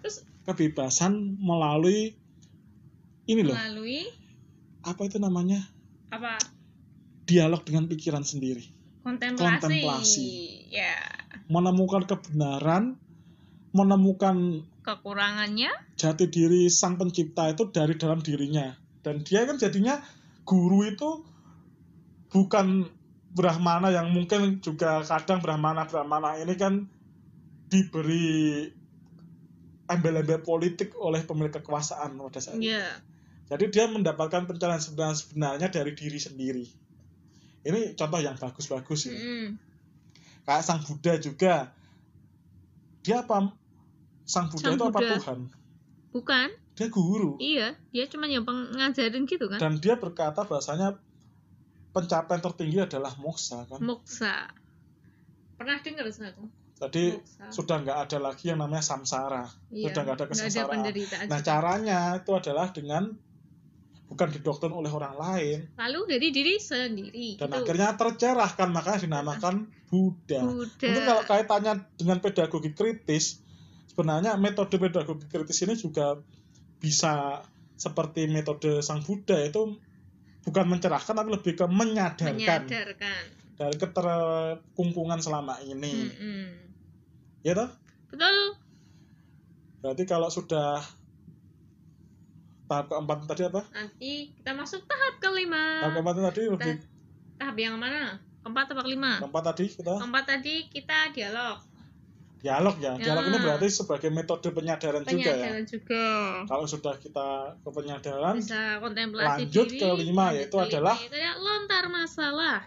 terus Kebebasan melalui ini loh, melalui apa itu namanya? Apa Dialog dengan pikiran sendiri. kontemplasi, Kontemplasi. ya Menemukan kebenaran, menemukan kekurangannya jati diri sang pencipta itu dari dalam dirinya dan dia kan jadinya guru itu bukan brahmana yang mungkin juga kadang brahmana brahmana ini kan diberi embel-embel politik oleh pemilik kekuasaan pada saat itu. Jadi dia mendapatkan pencerahan sebenarnya sebenarnya dari diri sendiri. Ini contoh yang bagus-bagus ya. Mm-mm. Kayak Sang Buddha juga. Dia apa? Sang Buddha Sang itu apa Buddha. Tuhan? Bukan? Dia guru. Iya, dia cuma yang ngajarin gitu kan. Dan dia berkata bahasanya pencapaian tertinggi adalah moksa kan. Moksa. Pernah dengar tuh? Jadi Moksa. sudah nggak ada lagi yang namanya samsara. Iya. Sudah nggak ada kesengsaraan. Nah caranya itu adalah dengan bukan didoktrin oleh orang lain Lalu dari diri sendiri. dan gitu. akhirnya tercerahkan makanya dinamakan Buddha. Buddha. Mungkin kalau kaitannya dengan pedagogi kritis, sebenarnya metode pedagogi kritis ini juga bisa seperti metode Sang Buddha itu bukan mencerahkan tapi lebih ke menyadarkan menyadarkan. dari keterkungkungan selama ini. Mm-mm. Ya toh? Betul. Berarti kalau sudah tahap keempat tadi apa? Nanti kita masuk tahap kelima. Tahap keempat tadi lebih Tahap yang mana? Keempat atau kelima? keempat tadi kita Keempat tadi kita dialog. dialog ya. Dialog ini Ya. berarti sebagai metode penyadaran, juga ya. Penyadaran juga. Kalau sudah kita ke penyadaran, Bisa kontemplasi Lanjut diri. kelima, lanjut yaitu kelima, adalah ya, lontar masalah.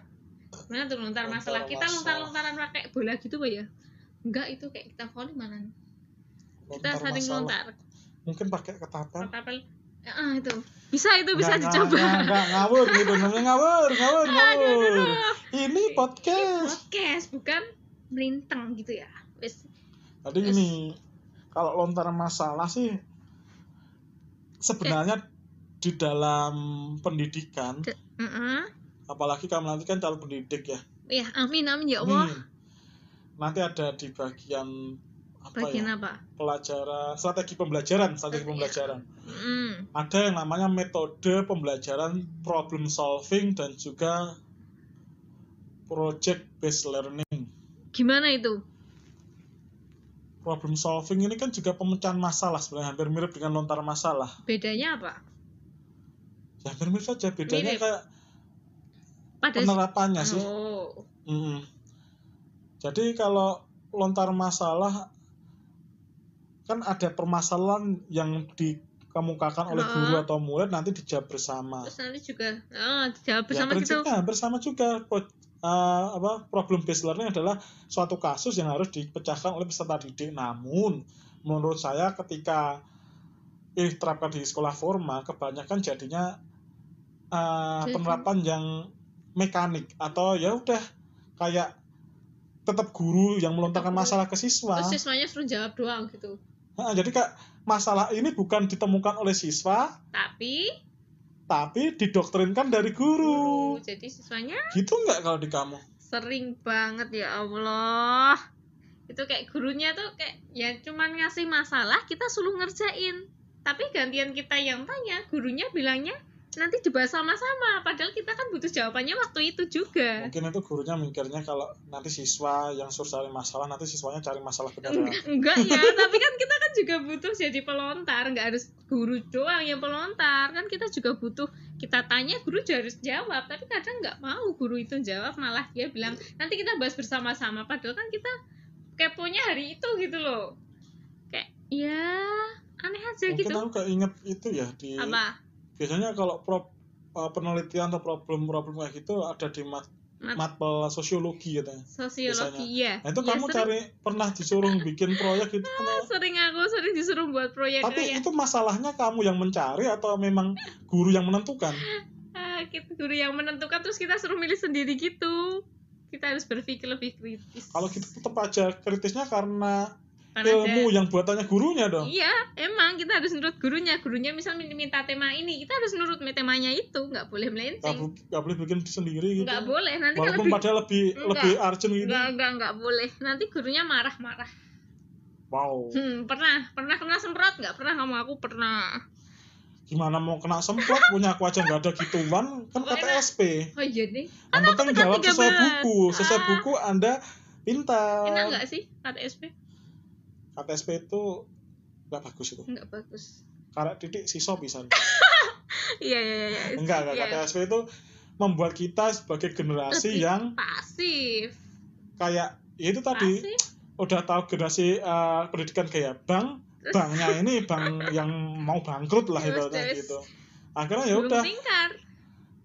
Mana tuh lontar Lontar masalah? Kita masalah. lontar-lontaran pakai bola gitu Pak ya? Enggak itu kayak kita volley mana? Kita saling masalah. lontar. Mungkin pakai ketapel. Ketapel. Ah itu. Bisa itu bisa Nggak, dicoba. nggak, nggak, ngawur gitu namanya ngawur, ngawur, ngawur. Ini podcast. Podcast bukan merinteng gitu ya. Wis. Tadi Yes. ini kalau lontar masalah sih sebenarnya di dalam pendidikan, De- Heeh. apalagi kamu nanti kan calon pendidik ya. Ya, amin amin ya Allah. Hmm. Nanti ada di bagian apa Bagian ya? apa? Pelajaran strategi pembelajaran, strategi pembelajaran. Mm. Ada yang namanya metode pembelajaran problem solving dan juga project based learning. Gimana itu? Problem solving ini kan juga pemecahan masalah sebenarnya hampir mirip dengan lontar masalah. Bedanya apa? Ya hampir mirip saja bedanya Mirip. kayak Pada penerapannya sih. Oh. Mm. Jadi kalau lontar masalah kan ada permasalahan yang dikemukakan oleh guru atau murid nanti dijawab bersama. Terus nanti juga oh, dijawab ya bersama gitu. prinsipnya hampir sama juga. Eh, apa problem based learning adalah suatu kasus yang harus dipecahkan oleh peserta didik. Namun menurut saya ketika ini diterapkan di sekolah formal kebanyakan jadinya eh, Jadi- penerapan yang mekanik atau ya udah kayak tetap guru yang melontarkan masalah ke siswa. Terus siswanya suruh jawab doang gitu. Nah, jadi kak masalah ini bukan ditemukan oleh siswa Tapi tapi didoktrinkan dari guru. guru. Jadi siswanya Gitu nggak kalau di kamu? sering banget ya Allah. Itu kayak gurunya tuh kayak ya cuman ngasih masalah, kita suruh ngerjain. Tapi gantian kita yang tanya, gurunya bilangnya nanti dibahas sama-sama. Padahal kita kan butuh jawabannya waktu itu juga. Mungkin itu gurunya mikirnya kalau nanti siswa yang suruh cari masalah, nanti siswanya cari masalah beneran. Enggak, enggak ya, tapi kan kita kan juga butuh jadi pelontar, nggak harus guru doang yang pelontar. Kan kita juga butuh kita tanya guru juga harus jawab, tapi kadang nggak mau guru itu jawab, malah dia bilang nanti kita bahas bersama-sama. Padahal kan kita keponya hari itu gitu loh. Kayak ya aneh aja Mungkin gitu. aku kayak inget itu ya di Apa? Biasanya kalau pro- uh, penelitian atau problem-problem kayak gitu ada di mat Mat- matpel sosiologi gitu. Sosiologi ya. Nah itu Iya, kamu sering, cari pernah disuruh bikin proyek gitu kan? sering aku sering disuruh buat proyek Tapi kayak itu masalahnya kamu yang mencari atau memang guru yang menentukan? ah, kita guru yang menentukan terus kita suruh milih sendiri gitu. Kita harus berpikir lebih kritis. Kalau gitu tetap aja kritisnya karena Karena ilmu ada- yang buatannya gurunya dong. Iya, emang kita harus nurut gurunya. Gurunya misal minta tema ini, kita harus nurut temanya itu, nggak boleh melenceng. bu- gak boleh bikin sendiri gitu. Nggak boleh. Nanti kalau Walaupun lebih padahal lebih Enggak. lebih urgent gitu. nggak nggak nggak boleh. Nanti gurunya marah-marah. Wow. Hmm, pernah pernah kena semprot nggak pernah kamu aku pernah. Gimana mau kena semprot punya aku aja nggak ada gituan kan KTSP. Oh iya nih. Yang penting tinggal jawab sesuai 13. buku, sesuai Ah. buku Anda pintar. Enak nggak sih KTSP? KTSP itu nggak bagus itu. Nggak bagus. Karena titik siswa bisa. Iya iya iya. iya. Enggak, enggak. Iya. KTSP itu membuat kita sebagai generasi Lebih yang pasif. kayak ya itu tadi Pasif. udah tahu generasi eh, pendidikan kayak bank Terus- banknya ini bank yang mau bangkrut lah ibaratnya gitu akhirnya ya udah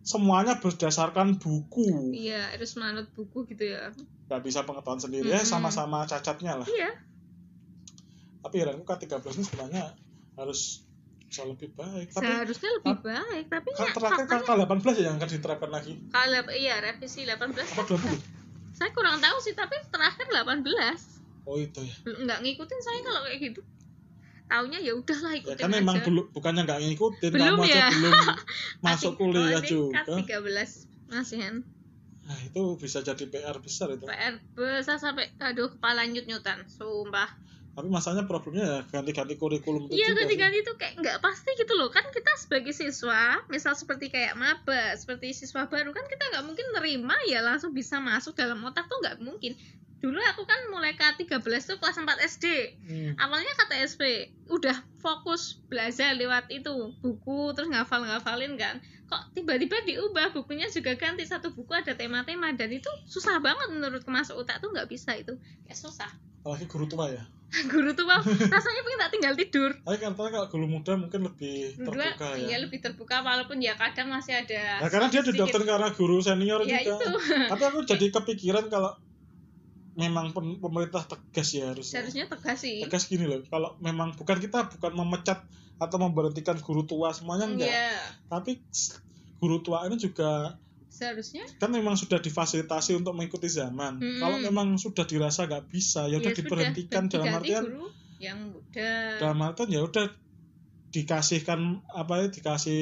semuanya berdasarkan buku iya harus manut buku gitu ya nggak bisa pengetahuan sendiri ya Mm-mm. sama-sama cacatnya lah iya tapi heranku K13 ini sebenarnya harus bisa lebih baik tapi seharusnya lebih baik tapi kan ya terakhir faktanya K18 ya yang akan diterapkan lagi? Kalau iya revisi 18 apa 20 saya kurang tahu sih tapi terakhir 18 oh itu ya. Nggak ngikutin saya kalau kayak gitu. Taunya ya udahlah ya ikutin kan memang aja. belum bukannya nggak ngikutin Belum kamu aja ya? belum masuk kuliah juga. kan 13 masihan. Nah itu bisa jadi PR besar itu. PR besar sampai aduh kepala nyut-nyutan sumpah tapi masalahnya problemnya ya ganti-ganti kurikulum itu Iya ganti-ganti tuh kayak nggak pasti gitu loh. Kan kita sebagai siswa misal seperti kayak maba seperti siswa baru kan kita nggak mungkin nerima ya langsung bisa masuk dalam otak tuh nggak mungkin. Dulu aku kan mulai K13 tuh kelas 4 SD Hmm. awalnya KTSP udah fokus belajar lewat itu buku terus ngafal-ngafalin kan. Kok tiba-tiba diubah bukunya juga ganti satu buku ada tema-tema dan itu susah banget menurut masuk otak tuh nggak bisa itu. Kayak susah apalagi guru tua ya. Guru tuh mau rasanya pengen tak tinggal tidur. Tapi katanya kalau guru muda mungkin lebih Dua, terbuka ya. ya lebih terbuka walaupun ya kadang masih ada Nah, karena dia didoktrin karena guru senior ya juga. itu. Tapi aku jadi kepikiran kalau memang pemerintah tegas ya harusnya. Seharusnya tegas sih. Tegas gini loh kalau memang bukan kita bukan memecat atau memberhentikan guru tua semuanya enggak. Iya. Tapi guru tua ini juga seharusnya kan memang sudah difasilitasi untuk mengikuti zaman Mm-mm. kalau memang sudah dirasa nggak bisa ya udah ya sudah, diberhentikan dalam artian guru yang muda dalam artian ya udah dikasihkan apa ya dikasih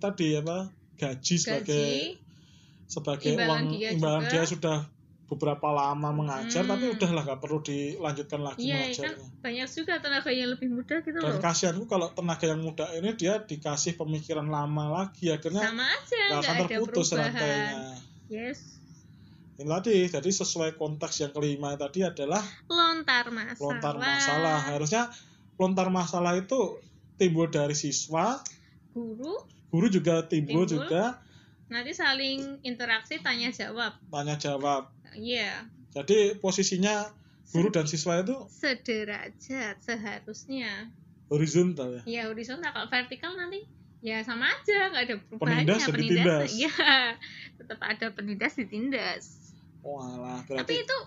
tadi apa gaji sebagai gaji sebagai Imbalan uang dia imbalan juga. dia sudah beberapa lama mengajar Hmm. tapi udahlah nggak perlu dilanjutkan lagi iya kan mengajarnya. banyak juga tenaga yang lebih muda gitu dan loh. kasihanku kalau tenaga yang muda ini dia dikasih pemikiran lama lagi akhirnya sama aja nggak akan terputus perubahan. rantainya. Yes. Ini tadi jadi sesuai konteks yang kelima tadi adalah lontar masalah. lontar masalah. Harusnya lontar masalah itu timbul dari siswa guru. guru juga timbul, Timbul. juga nanti saling interaksi tanya jawab. tanya jawab iya. Jadi posisinya guru dan siswa itu sederajat seharusnya. Horizontal ya? Ya horizontal. Kalau vertikal nanti ya sama aja nggak ada perubahannya. Penindas jadi tindas. iya. Tetap ada penindas ditindas Walah, tapi berarti itu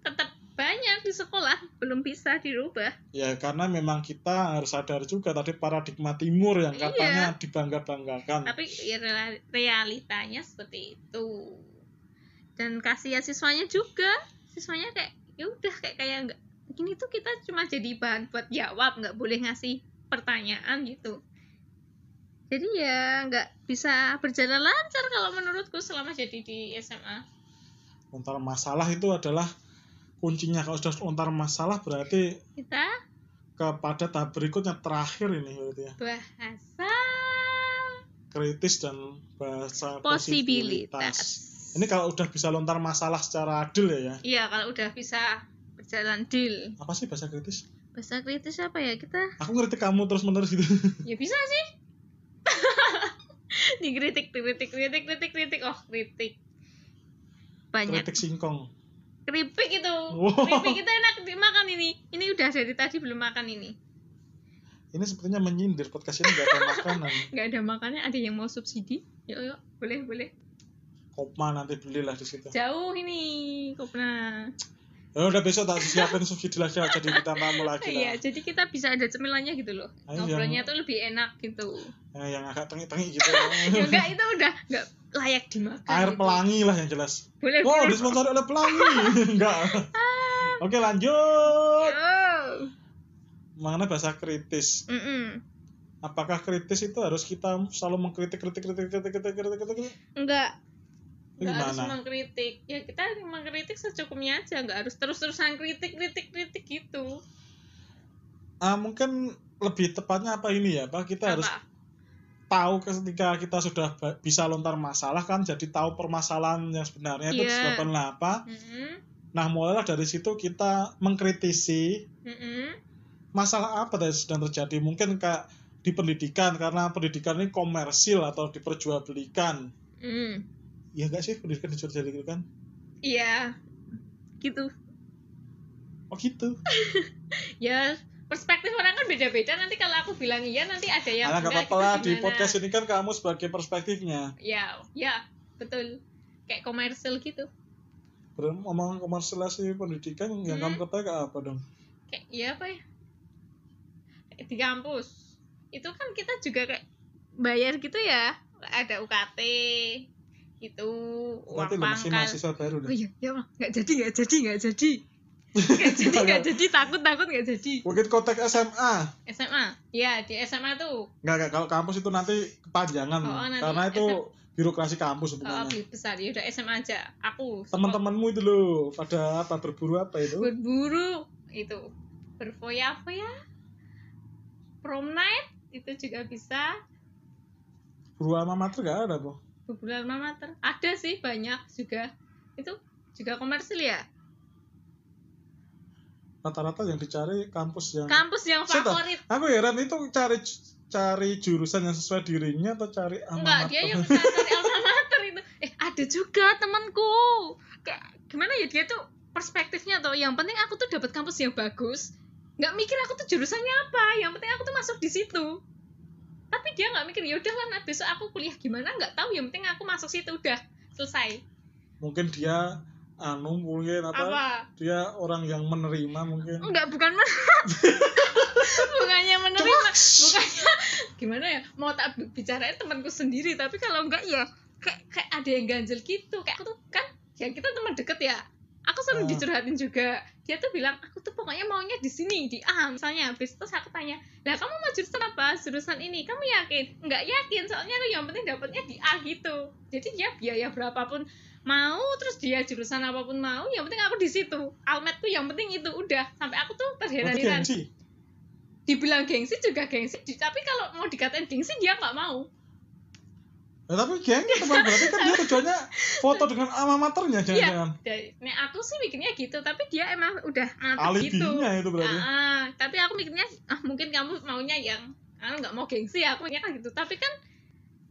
tetap banyak di sekolah belum bisa dirubah. Ya karena memang kita harus sadar juga tadi paradigma timur yang Iya. katanya dibangga-banggakan. tapi ya real- realitanya seperti itu dan kasihan siswanya juga. Siswanya kayak ya udah kayak kayak nggak gini tuh kita cuma jadi bahan buat jawab nggak boleh ngasih pertanyaan gitu. Jadi ya nggak bisa berjalan lancar kalau menurutku selama jadi di SMA Lontar masalah itu adalah kuncinya. Kalau sudah lontar masalah berarti kita kepada tahap berikutnya terakhir ini berarti ya. Bahasa kritis dan bahasa posibilitas Ini kalau udah bisa lontar masalah secara adil ya ya. iya kalau udah bisa berjalan deal Apa sih bahasa kritis? bahasa kritis apa ya kita Aku ngeritik kamu terus menerus gitu. ya bisa sih dikritik kritik kritik kritik kritik oh kritik banyak kritik singkong. keripik itu Wow. keripik itu enak dimakan ini ini udah dari tadi belum makan ini Ini sepertinya menyindir podcast ini gak ada makanan. nggak ada makannya ada yang mau subsidi yuk yuk boleh boleh Kopma nanti belilah di situ. jauh ini kopna Ya udah besok tak siapin subsidi lagi lah, jadi kita tamu lagi iya lah. jadi kita bisa ada cemilannya gitu loh Ayo, ngobrolnya yang- tuh lebih enak gitu Ya, yang agak tengi-tengi gitu. ya enggak itu udah nggak layak dimakan Air gitu. pelangi lah yang jelas. boleh Wow, boleh disponsori oleh pelangi. Enggak. Oke, lanjut. oh. Mengenai bahasa kritis. Mm-mm. Apakah kritis itu harus kita selalu mengkritik kritik kritik kritik kritik kritik kritik? enggak nggak harus mengkritik ya kita mengkritik secukupnya aja nggak harus terus-terusan kritik kritik kritik gitu Ah, mungkin lebih tepatnya apa ini ya, Pak? Kita harus apa tahu ketika kita sudah bisa lontar masalah kan jadi tahu permasalahan yang sebenarnya itu Iya. disebabkan apa. Mm-mm. Nah, mulailah dari situ kita mengkritisi Mm-mm. masalah apa yang sedang terjadi. Mungkin kayak di pendidikan karena pendidikan ini komersil atau diperjualbelikan. Mm. Ya enggak sih pendidikan diperjualbelikan? iya gitu Oh gitu. ya perspektif orang kan beda-beda nanti kalau aku bilang iya nanti ada yang Alah enggak, apa-apa gitu lah di podcast ini kan kamu sebagai perspektifnya. ya ya betul kayak komersil gitu Ber- Ngomong komersilasi pendidikan yang Hmm. kamu ketahui kayak apa dong? kayak ya apa ya Kayak di kampus itu kan kita juga kayak bayar gitu ya ada UKT itu uang Nanti lo masih pangkal mahasiswa baru oh deh. iya ya Allah. nggak jadi nggak jadi nggak jadi nggak jadi nggak jadi takut takut nggak jadi Mungkin konteks SMA. SMA ya di SMA tuh Enggak, enggak. Kalau kampus itu nanti kepanjangan. Oh, nanti Karena itu birokrasi kampus oh, sebenarnya. beli besar ya udah SMA aja aku Teman-temanmu itu loh, pada apa berburu apa itu? berburu itu berfoya-foya prom night itu juga bisa Buru alma mater gak ada, Po. bulan mater ada sih banyak juga. Itu juga komersil ya? Rata-rata yang dicari kampus yang kampus yang favorit. Aku heran itu cari cari jurusan yang sesuai dirinya atau cari alma enggak mater? dia yang cari alma mater itu. Eh ada juga temanku. Kayak gimana ya dia tuh perspektifnya tuh yang penting aku tuh dapat kampus yang bagus. Nggak mikir aku tuh jurusannya apa. Yang penting aku tuh masuk di situ tapi dia nggak mikir ya udahlah nah besok aku kuliah gimana? Nggak tahu yang penting aku masuk situ udah selesai. Mungkin dia anu mungkin apa? apa? Dia orang yang menerima mungkin. enggak bukan men- bukannya menerima bukannya gimana ya? Mau tak bi- bicarain temanku sendiri tapi kalau enggak ya kayak kayak ada yang ganjel gitu. Kayak aku tuh kan ya kita teman deket ya. Aku sering Ah. dicurhatin juga dia tuh bilang aku tuh pokoknya maunya di sini di A misalnya. Habis terus aku tanya lah kamu mau jurusan apa? Jurusan ini. Kamu yakin? Nggak yakin soalnya aku yang penting dapatnya di A gitu. Jadi ya biaya berapapun mau terus dia jurusan apa pun mau yang penting aku di situ. Almet tuh yang penting itu udah. Sampai aku tuh Berarti terheran-heran. dibilang gengsi juga gengsi tapi kalau mau dikatain gengsi dia nggak mau Ya, tapi gengsi teman berarti kan dia tujuannya foto dengan alma maternya jangan-jangan. Dari- Nih aku sih mikirnya gitu tapi dia emang udah mantep gitu itu berarti. Ah, ah. tapi aku mikirnya ah mungkin kamu maunya yang anu nggak mau gengsi aku mikirnya kan gitu tapi kan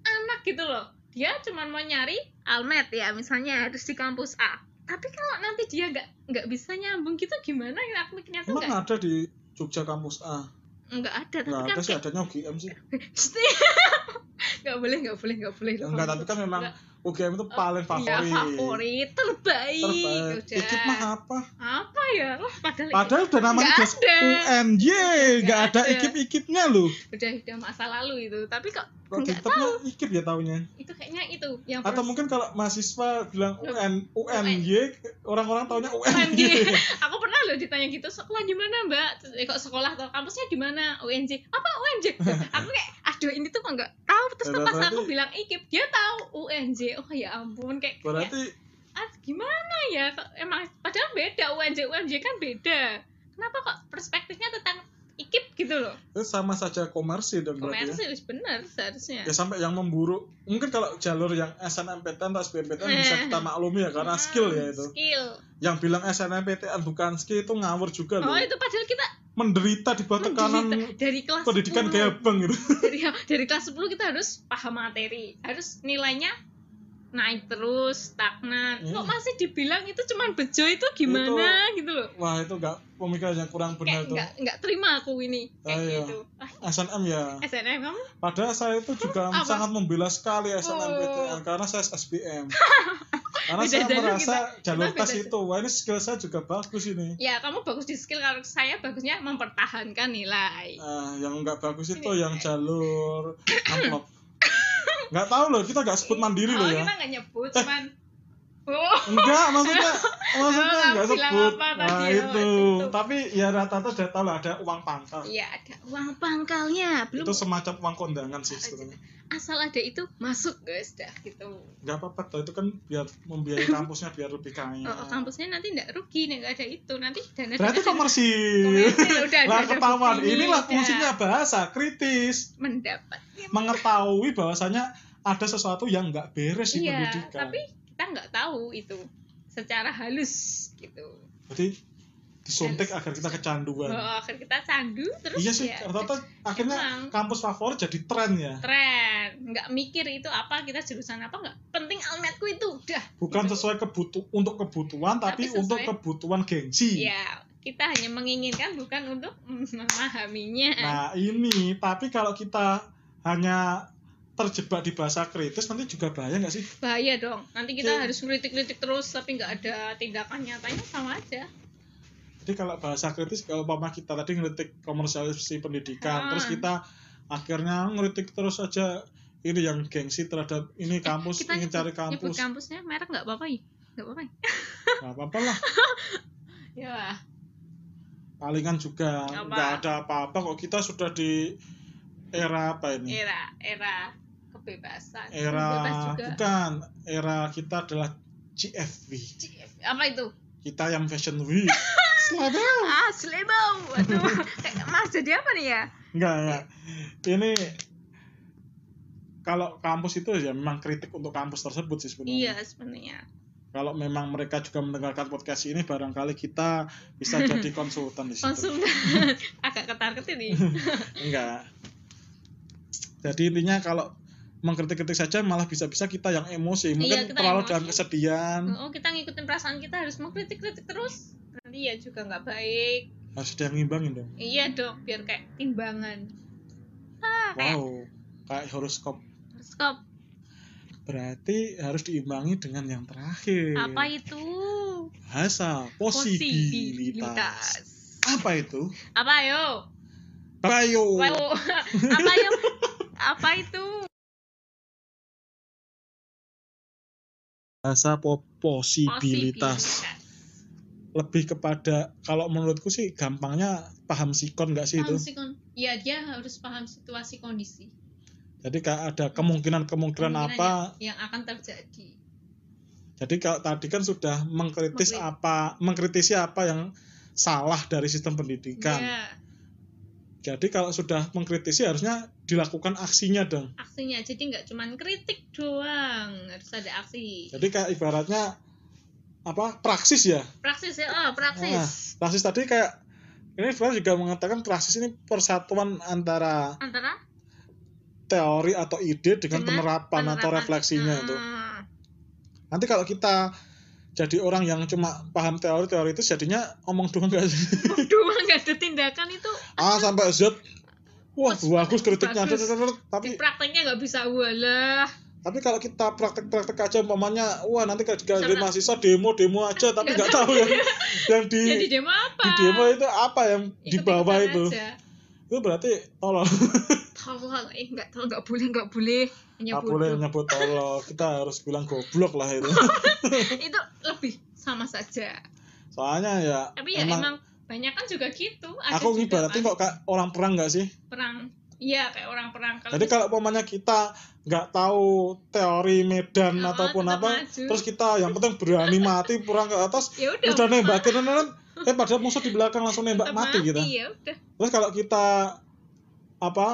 anak gitu loh dia cuma mau nyari almet ya misalnya harus di kampus A tapi kalau nanti dia nggak nggak bisa nyambung gitu gimana ya aku mikirnya tuh Emang nggak ada di Jogja kampus A? nggak ada tapi Nggak kan ada sih, adanya UGM sih. nggak boleh nggak boleh nggak boleh. Enggak, tapi kan memang UGM itu paling favorit. Iya, favorit terbaik. Terbaik. Udah. Ikip mah apa? Apa ya? Lah padahal, Padahal udah namanya just ada. UNJ, nggak Nggak ada ada. ikip-ikipnya loh. udah udah masa lalu itu. Tapi kok Kok nggak tetapnya ikip ya taunya. itu kayaknya itu yang Atau mungkin kalau mahasiswa bilang. UN, UNJ, orang-orang taunya UNJ. UNJ. aku pernah loh ditanya gitu sekolah di mana mbak eh, kok sekolah atau kampusnya di mana UNJ apa UNJ aku kayak aduh ini tuh kok nggak tahu terus Ya, pas aku bilang ikip dia tahu UNJ oh ya ampun kayak Berarti ah, gimana ya emang padahal beda UNJ UNJ kan beda kenapa kok perspektifnya tentang ikip gitu loh itu sama saja komersi dong berarti ya. bener seharusnya Ya sampai yang memburu. Mungkin kalau jalur yang SNMPTN atau SBMPTN bisa Eh. kita maklumi ya karena skill ya itu. skill Yang bilang SNMPTN bukan skill itu ngawur juga oh loh. itu padahal kita Menderita di bawah tekanan dari kelas pendidikan 10. kayak bang gitu. dari dari kelas 10 kita harus paham materi harus nilainya naik terus stagnan Iya. kok masih dibilang itu cuman bejo itu gimana gitu loh Wah itu nggak pemikiran yang kurang benar kayak tuh. nggak nggak terima aku ini kayak Ah, iya. gitu ah, SNM ya. SNM kamu Padahal saya itu juga Apa? sangat membela sekali SNMPTN Oh. karena saya SBM. karena Beda saya merasa kita. jalur Kita tes itu, wah ini skill saya juga bagus ini. ya kamu bagus di skill kalau saya bagusnya mempertahankan nilai Nah, yang nggak bagus itu Ini. yang jalur amplop. Nggak tahu loh, kita nggak sebut mandiri oh loh ya. kita nggak nyebut cuman oh Enggak, maksudnya maksudnya Oh, nggak kamu bilang sebut. apa Nah, tadi? Oh, itu. itu. Tapi ya rata-rata sudah tahu lah ada uang pangkal. iya ada uang pangkalnya belum Itu semacam uang kondangan sih sebenarnya. asal ada itu masuk guys dah gitu Nggak apa-apa toh, itu kan biar membiayai kampusnya biar lebih kaya. Oh, kampusnya nanti nggak rugi nih nggak ada itu nanti dana Berarti komersil. komersil udah Lah ketahuan, inilah fungsinya bahasa kritis, mendapat mengetahui bahwasanya ada sesuatu yang nggak beres di iya pendidikan. tapi kita nggak tahu itu secara halus gitu Jadi disuntik agar kita kecanduan. oh, akhir kita candu terus Iya sih, ya, rata-rata akhirnya emang. kampus favorit jadi tren ya. tren nggak mikir itu apa kita jurusan apa nggak penting almetku itu udah Bukan Gitu. sesuai kebutu untuk kebutuhan, tapi, Tapi sesuai- untuk kebutuhan gengsi. ya kita hanya menginginkan bukan untuk memahaminya Nah ini, tapi kalau kita hanya terjebak di bahasa kritis nanti juga bahaya nggak sih? bahaya dong nanti kita Oke. harus ngeritik-ngeritik terus tapi nggak ada tindakan nyatanya sama aja Jadi kalau bahasa kritis, kalau umpama kita tadi ngeritik komersialisasi pendidikan, Ah. terus kita akhirnya ngeritik terus aja ini yang gengsi terhadap ini kampus kita ingin nyebut- cari nyebut kampus, kampusnya merek nggak apa-apa ya nggak apa-apa nggak apa-apa lah. ya Palingan juga nggak ada apa-apa kok kita sudah di era apa ini? era era kebebasan Era bebas juga bukan era kita adalah GFW. CF. apa itu Kita yang Fashion Week. Selamat. ah aduh kayak mas jadi apa nih ya Enggak, enggak. Ini kalau kampus itu ya memang kritik untuk kampus tersebut sih iya sebenarnya. sebenarnya Kalau memang mereka juga mendengarkan podcast ini, barangkali kita bisa jadi konsultan di situ. konsultan agak ketar ketir nih Enggak. Jadi intinya kalau mengkritik-kritik saja malah bisa-bisa kita yang emosi. Mungkin kita terlalu emosi. dalam kesedihan, oh kita ngikutin perasaan kita harus mengkritik-kritik terus nanti ya juga nggak baik harus ada yang ngimbangin dong. iya dong biar kayak timbangan ah kayak Wow, kayak horoskop. horoskop Berarti harus diimbangi dengan yang terakhir. apa itu Bahasa posibilitas. Apa itu? apa yo Ayo. Wow. apa yo apa itu Bahasa po- posibilitas. Lebih kepada kalau menurutku sih gampangnya paham sikon nggak sih itu? Paham sih, kon. ya dia harus paham situasi kondisi Jadi kayak ada kemungkinan-kemungkinan Kemungkinan apa? yang, yang akan terjadi Jadi kalau tadi kan sudah mengkritis Mengkritik. apa, mengkritisi apa yang salah dari sistem pendidikan. ya Jadi kalau sudah mengkritisi harusnya dilakukan aksinya dong. aksinya jadi nggak cuman kritik doang harus ada aksi Jadi kayak ibaratnya apa praksis ya? praksis ya oh praksis Nah, praksis tadi kayak ini sebenarnya juga mengatakan praksis ini persatuan antara antara teori atau ide dengan, Dengan penerapan, atau penerapan. refleksinya itu. Ah, Nanti kalau kita jadi orang yang cuma paham teori-teori itu jadinya omong doang gak sih? doang nggak ada tindakan itu A sampai Z. Wah, Bagus, kritiknya. bagus. di Tapi prakteknya nggak bisa walah tapi kalau kita praktek-praktek aja umpamanya, wah nanti kalau Karena- mahasiswa demo-demo aja tapi nggak tahu yang yang di jadi demo apa di demo itu apa yang di bawah itu. aja. Itu berarti tolong tolong eh nggak tolong nggak boleh nggak boleh hanya nggak boleh nyebut tolong. Kita harus bilang goblok lah itu. itu lebih sama saja Soalnya ya tapi ya emang, emang, banyak kan juga gitu. Ada aku kan kok kayak orang perang nggak sih? perang. Iya kayak orang perang. Kalau Jadi kalau umpamanya kita nggak tahu teori medan Ah, ataupun apa, maju. terus kita yang penting berani mati perang ke atas, ya udah udah nah, nah, eh padahal musuh di belakang langsung nembak tetap mati gitu. ya udah. Terus kalau kita apa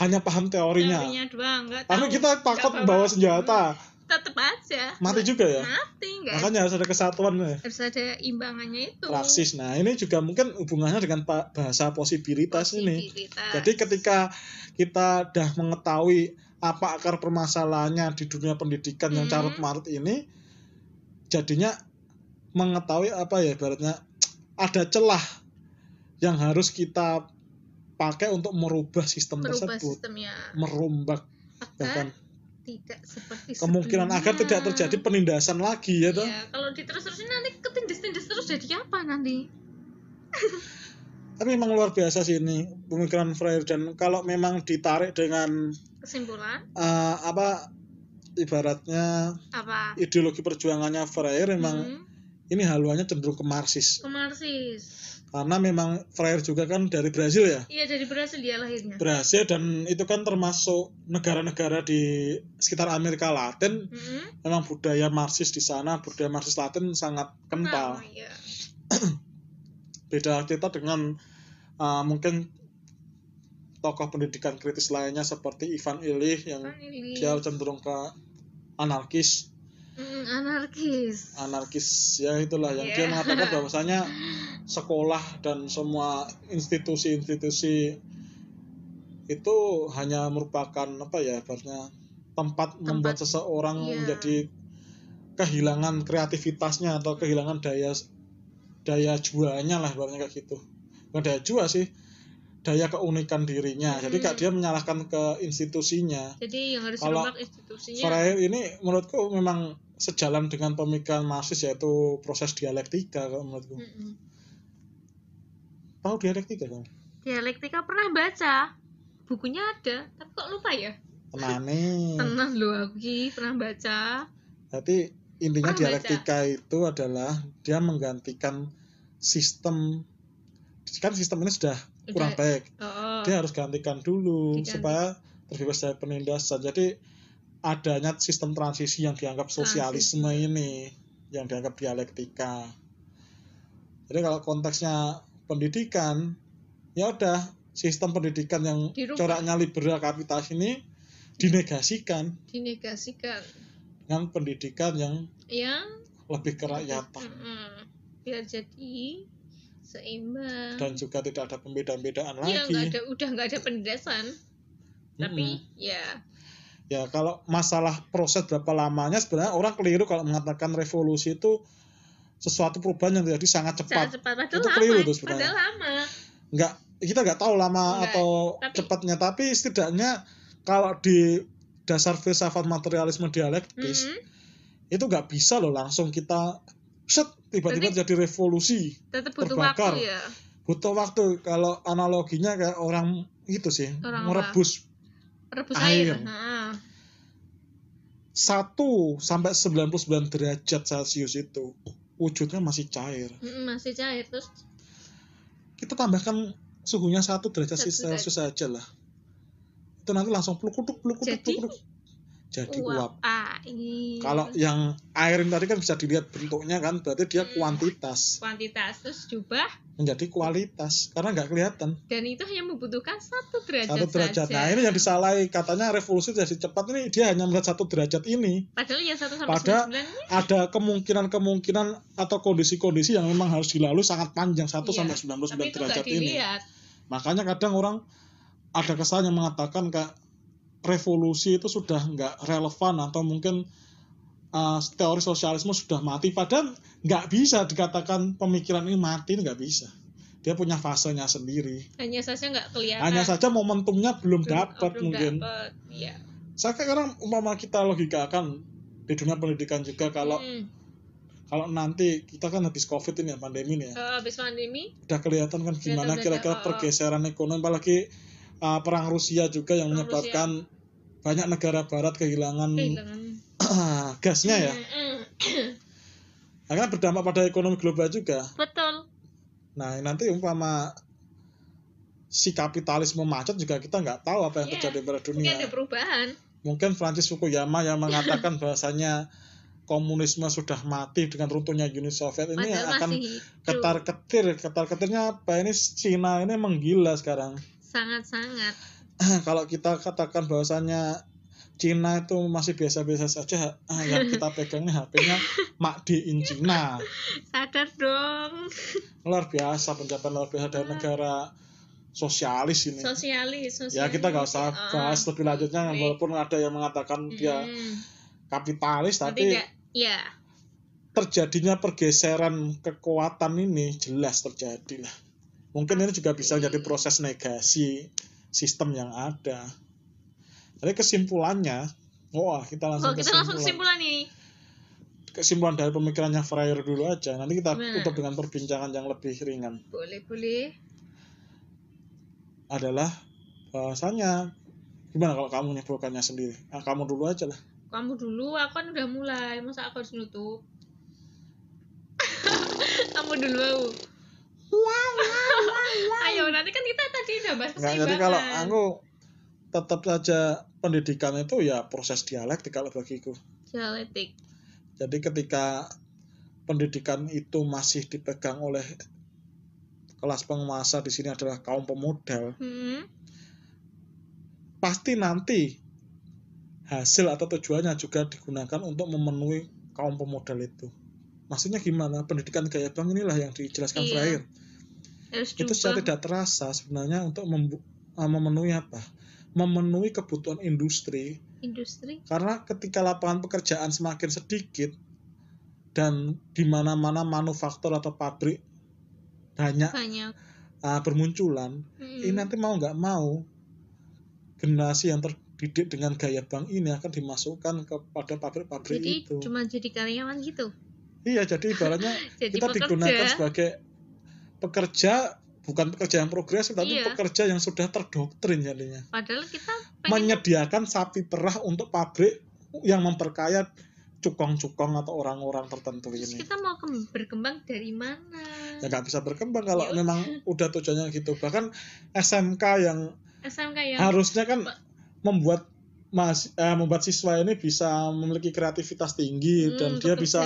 hanya paham teorinya, teorinya doang tapi kita takut bawa- senjata, tetep aja mati juga ya. mati nggak Makanya harus ada kesatuan ya. harus ada imbangannya itu Praksis. Nah ini juga mungkin hubungannya dengan bahasa posibilitas ini. Posibilitas. Jadi ketika kita dah mengetahui apa akar permasalahannya di dunia pendidikan yang Hmm. carut marut ini, jadinya mengetahui apa ya ibaratnya ada celah yang harus kita pakai untuk merubah sistem merubah tersebut, sistemnya merombak bahkan tidak seperti kemungkinan agar sebelumnya. tidak terjadi penindasan lagi ya toh. Iya, kalau diterus-terusin nanti ketindas-tindas terus jadi apa nanti? Tapi memang luar biasa sih ini pemikiran Freire dan kalau memang ditarik dengan Kesimpulan eh, apa ibaratnya apa? ideologi perjuangannya Freire memang Hmm, ini haluannya cenderung ke Marxis ke Marxis. Karena memang Freire juga kan dari Brazil ya Iya dari Brasil dia lahirnya. Brazil dan itu kan termasuk negara-negara di sekitar Amerika Latin Hmm, memang budaya Marxis di sana budaya Marxis Latin sangat kental kenal, iya. beda kita dengan uh, mungkin tokoh pendidikan kritis lainnya seperti Ivan Illich yang Kan ini dia cenderung ke anarkis Hmm, anarkis. anarkis ya itulah yang dia Iya. mengatakan bahwasanya sekolah dan semua institusi-institusi itu hanya merupakan apa ya ibaratnya tempat, membuat seseorang iya. menjadi kehilangan kreativitasnya atau kehilangan daya daya jualnya lah ibaratnya kayak gitu bukan daya jual sih daya keunikan dirinya jadi Hmm. kak dia menyalahkan ke institusinya jadi yang harus Kalau institusinya Freire ini menurutku memang sejalan dengan pemikiran Marxis yaitu proses dialektika kalau menurutku Mm-mm. Tahu dialektika kan dialektika pernah baca bukunya ada tapi kok lupa ya tenane tenang loh aku Ki, pernah baca Jadi intinya Pernah dialektika itu adalah dia menggantikan sistem kan sistem ini sudah kurang Udah. baik. oh, Dia harus gantikan dulu Diganti. supaya terbebas dari penindasan. Jadi adanya sistem transisi yang dianggap sosialisme ini yang dianggap dialektika. Jadi kalau konteksnya pendidikan ya udah sistem pendidikan yang Dirubah. coraknya liberal kapitalis ini dinegasikan dinegasikan. dengan pendidikan yang yang lebih kerakyatan biar jadi seimbang. Dan juga tidak ada pembedaan-bedaan Iya lagi. nggak ada udah nggak ada penindasan tapi Mm-mm. ya. Ya kalau masalah proses berapa lamanya sebenarnya orang keliru kalau mengatakan revolusi itu sesuatu perubahan yang terjadi sangat cepat. sangat cepat padahal Itu lama keliru tuh sebenarnya. padahal lama Nggak kita nggak tahu lama Nggak, atau tapi- cepatnya tapi setidaknya kalau di dasar filsafat materialisme dialektis Mm-mm. itu nggak bisa loh langsung kita set tiba-tiba jadi revolusi tetap butuh Terbakar. waktu ya butuh waktu kalau analoginya kayak orang itu sih Orang apa? merebus rebus Air. air, Nah, 1 sampai 99 derajat Celcius itu wujudnya masih cair. masih cair terus Kita tambahkan suhunya 1 derajat Satu Celcius saja lah. Itu nanti langsung peluk-peluk peluk-peluk Jadi? Jadi uap uap. air Kalau yang air ini tadi kan bisa dilihat bentuknya kan berarti dia Hmm. kuantitas kuantitas terus diubah menjadi kualitas karena nggak kelihatan dan itu hanya membutuhkan satu derajat, satu derajat. saja. Nah ini yang disalahi katanya revolusi jadi cepat ini dia hanya melihat satu derajat ini. padahal yang satu sampai Pada- sembilan ada kemungkinan-kemungkinan atau kondisi-kondisi yang memang harus dilalui sangat panjang 1 Iya, sampai tapi 99 itu derajat ini. Makanya kadang orang ada kesan yang mengatakan kayak revolusi itu sudah nggak relevan atau mungkin uh, teori sosialisme sudah mati. Padahal nggak bisa dikatakan pemikiran ini mati, nggak bisa. Dia punya fasenya sendiri. hanya saja nggak kelihatan Hanya saja momentumnya belum Belum- dapat belum mungkin. dapet, iya. Saya kayak orang umpama kita logikakan di dunia pendidikan juga kalau Hmm. kalau nanti kita kan habis covid ini ya pandemi ini ya Eh, habis pandemi udah kelihatan kan gimana kira-kira oh, oh. pergeseran ekonomi apalagi uh, perang Rusia juga yang Perang menyebabkan banyak negara barat kehilangan kehilangan. gasnya ya. Mm-mm. akhirnya berdampak pada ekonomi global juga. Betul. Nah nanti umpama si kapitalisme macet juga kita nggak tahu apa yang Iya. terjadi pada mungkin dunia ada perubahan. Mungkin Francis Fukuyama yang mengatakan bahasanya komunisme sudah mati dengan runtuhnya Uni Soviet ini padahal akan masih hidup. ketar ketir ketar ketirnya apa ini? Cina ini menggila sekarang sangat-sangat. Kalau kita katakan bahwasannya Cina itu masih biasa-biasa saja ah, yang kita pegangnya HP-nya Made in Cina. Sadar dong. Luar biasa pencapaian luar biasa dari negara sosialis ini. Sosialis, sosialis ya kita nggak usah Ah, bahas lebih lanjutnya baik. walaupun ada yang mengatakan dia Mm. kapitalis tapi ya terjadinya pergeseran kekuatan ini jelas terjadi lah mungkin ini juga bisa jadi proses negasi sistem yang ada. Jadi kesimpulannya wah kita langsung oh kita langsung kesimpulan. kesimpulan nih. Kesimpulan dari pemikirannya Freire dulu aja. Nanti kita Gimana? tutup dengan perbincangan yang lebih ringan. Boleh boleh. Adalah bahasanya gimana kalau kamu nyimpulkannya sendiri? Nah, kamu dulu aja lah. Kamu dulu aku kan udah mulai. Masa aku harus nutup? Kamu dulu ayo nanti kan kita tadi udah bahas Nggak, jadi keseimbangan kalau aku tetap saja pendidikan itu ya proses dialektik kalau bagiku dialektik Jadi ketika pendidikan itu masih dipegang oleh kelas penguasa di sini adalah kaum pemodal, hmm. pasti nanti hasil atau tujuannya juga digunakan untuk memenuhi kaum pemodal itu. Maksudnya gimana? Pendidikan gaya bank inilah yang dijelaskan Iya. Freire. harus Itu secara tidak terasa sebenarnya untuk uh, memenuhi apa? Memenuhi kebutuhan industri industri Karena ketika lapangan pekerjaan semakin sedikit dan di mana-mana manufaktur atau pabrik banyak banyak uh, bermunculan Mm. ini nanti mau nggak mau generasi yang terdidik dengan gaya bank ini akan dimasukkan kepada pabrik-pabrik jadi itu cuma jadi karyawan gitu iya jadi ibaratnya jadi kita pekerja. digunakan sebagai pekerja bukan pekerja yang progresif tapi Iya. pekerja yang sudah terdoktrin jadinya. Padahal kita pengen menyediakan sapi perah untuk pabrik yang memperkaya cukong-cukong atau orang-orang tertentu terus ini. kita mau kem- berkembang dari mana? Ya nggak bisa berkembang kalau Ya memang udah. tujuannya gitu. Bahkan SMK yang SMK yang harusnya kan membuat mas eh, membuat siswa ini bisa memiliki kreativitas tinggi Hmm, dan dia bekerja. bisa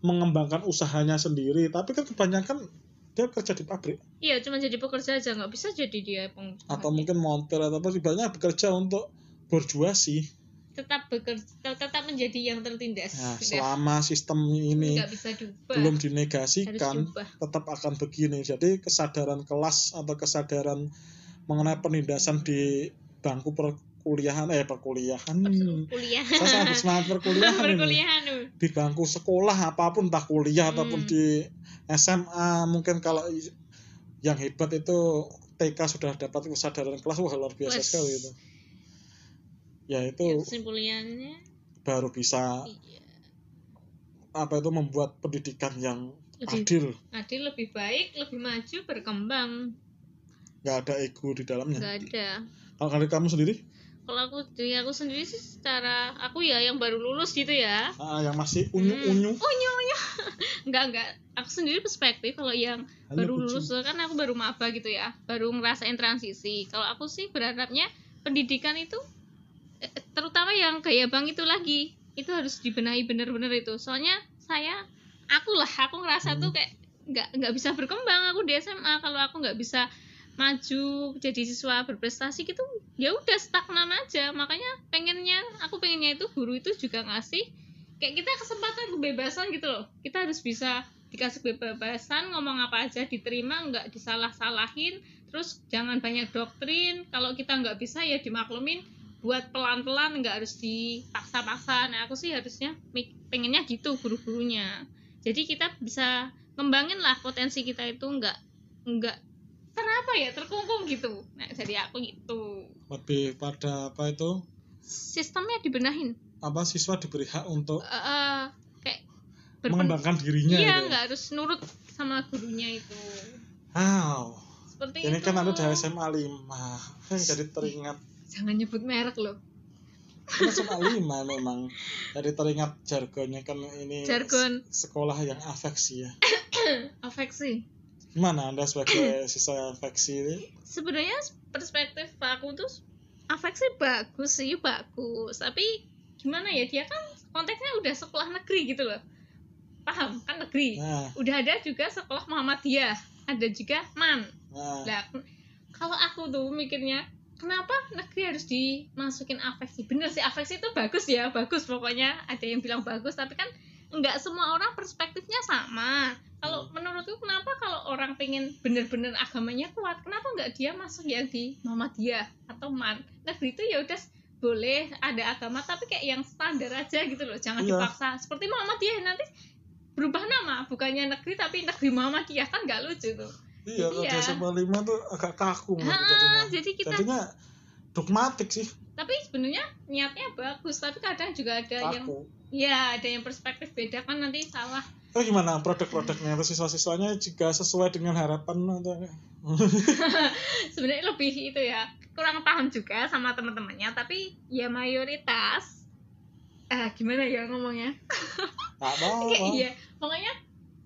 mengembangkan usahanya sendiri tapi kan kebanyakan dia kerja di pabrik. Iya cuma jadi pekerja aja nggak bisa jadi dia pengusaha atau mungkin montir atau apa ibaratnya bekerja untuk borjuasi tetap bekerja tetap menjadi yang tertindas. Nah, selama sistem ini nggak bisa diubah. belum dinegasikan tetap akan begini. Jadi kesadaran kelas atau kesadaran mengenai penindasan di bangku perkuliahan eh perkuliahan. Kuliah saya sangat semangat perkuliahan perkuliahan. Di bangku sekolah apa pun entah kuliah Hmm. ataupun di SMA mungkin kalau yang hebat itu TK sudah dapat kesadaran kelas wah luar biasa Wes. sekali itu. Ya itu Ya, kesimpulannya baru bisa iya. apa itu membuat pendidikan yang lebih adil. adil lebih baik lebih maju berkembang. Nggak ada ego di dalamnya. Nggak ada. Kalau dari kamu sendiri kalau aku dari aku sendiri sih secara aku ya yang baru lulus gitu ya. Ah, yang masih unyu unyu Hmm. unyu unyu enggak enggak aku sendiri perspektif kalau yang baru lulus kan aku baru maba gitu ya. Baru ngerasain transisi. Kalau aku sih berharapnya pendidikan itu eh, terutama yang gaya bank itu lagi itu harus dibenahi bener-bener itu. Soalnya saya aku lah aku ngerasa Hmm. tuh kayak nggak nggak bisa berkembang. Aku di SMA kalau aku nggak bisa maju jadi siswa berprestasi gitu ya udah stagnan aja. Makanya pengennya aku pengennya itu guru itu juga ngasih kayak kita kesempatan kebebasan gitu loh. Kita harus bisa dikasih kebebasan ngomong apa aja diterima nggak disalah-salahin. Terus jangan banyak doktrin. Kalau kita nggak bisa ya dimaklumin buat pelan-pelan nggak harus dipaksa-paksa. Nah aku sih harusnya pengennya gitu guru-gurunya. Jadi kita bisa ngembangin lah potensi kita itu nggak nggak kenapa ya? Terkungkung gitu. Nah jadi aku gitu. Lebih pada apa itu? Sistemnya dibenahin. Apa siswa diberi hak untuk Eh, eh, kayak berpen- mengembangkan dirinya iya gitu ya. nggak harus nurut sama gurunya itu. Wow, seperti ini itu. kan ada dari SMA 5 jadi teringat. Jangan nyebut merek loh. Ini SMA 5 memang. Jadi teringat jargonnya kan ini Jargon. sekolah yang afeksi ya. Afeksi gimana anda sebagai siswa afeksi ini? Sebenarnya perspektif aku tuh afeksi bagus sih bagus. Tapi gimana ya dia kan konteksnya udah sekolah negeri gitu loh. Paham? Kan negeri. Nah, udah ada juga sekolah Muhammadiyah ada juga MAN. Nah. Lah, kalau aku tuh mikirnya kenapa negeri harus dimasukin afeksi? Bener sih afeksi itu bagus ya bagus. Pokoknya ada yang bilang bagus tapi kan nggak semua orang perspektifnya sama kalau menurutku kenapa kalau orang pengen bener-bener agamanya kuat kenapa nggak dia masuk yang di Muhammadiyah atau MAN negeri itu ya udah boleh ada agama tapi kayak yang standar aja gitu loh jangan Iya. dipaksa. Seperti Muhammadiyah nanti berubah nama bukannya negeri tapi negeri Muhammadiyah kan nggak lucu tuh. Iya kalau Iya. di SMA 5 tuh agak kaku gitu Ah, jadinya. jadi kita jadinya dogmatik sih. Tapi sebenarnya niatnya bagus tapi kadang juga ada yang kaku ya ada yang perspektif beda kan nanti salah Oh gimana? Produk-produknya? Atau siswa-siswanya juga sesuai dengan harapan atau sebenarnya lebih itu ya kurang paham juga sama teman-temannya tapi ya mayoritas ah gimana ya ngomongnya? Apa kayak iya pokoknya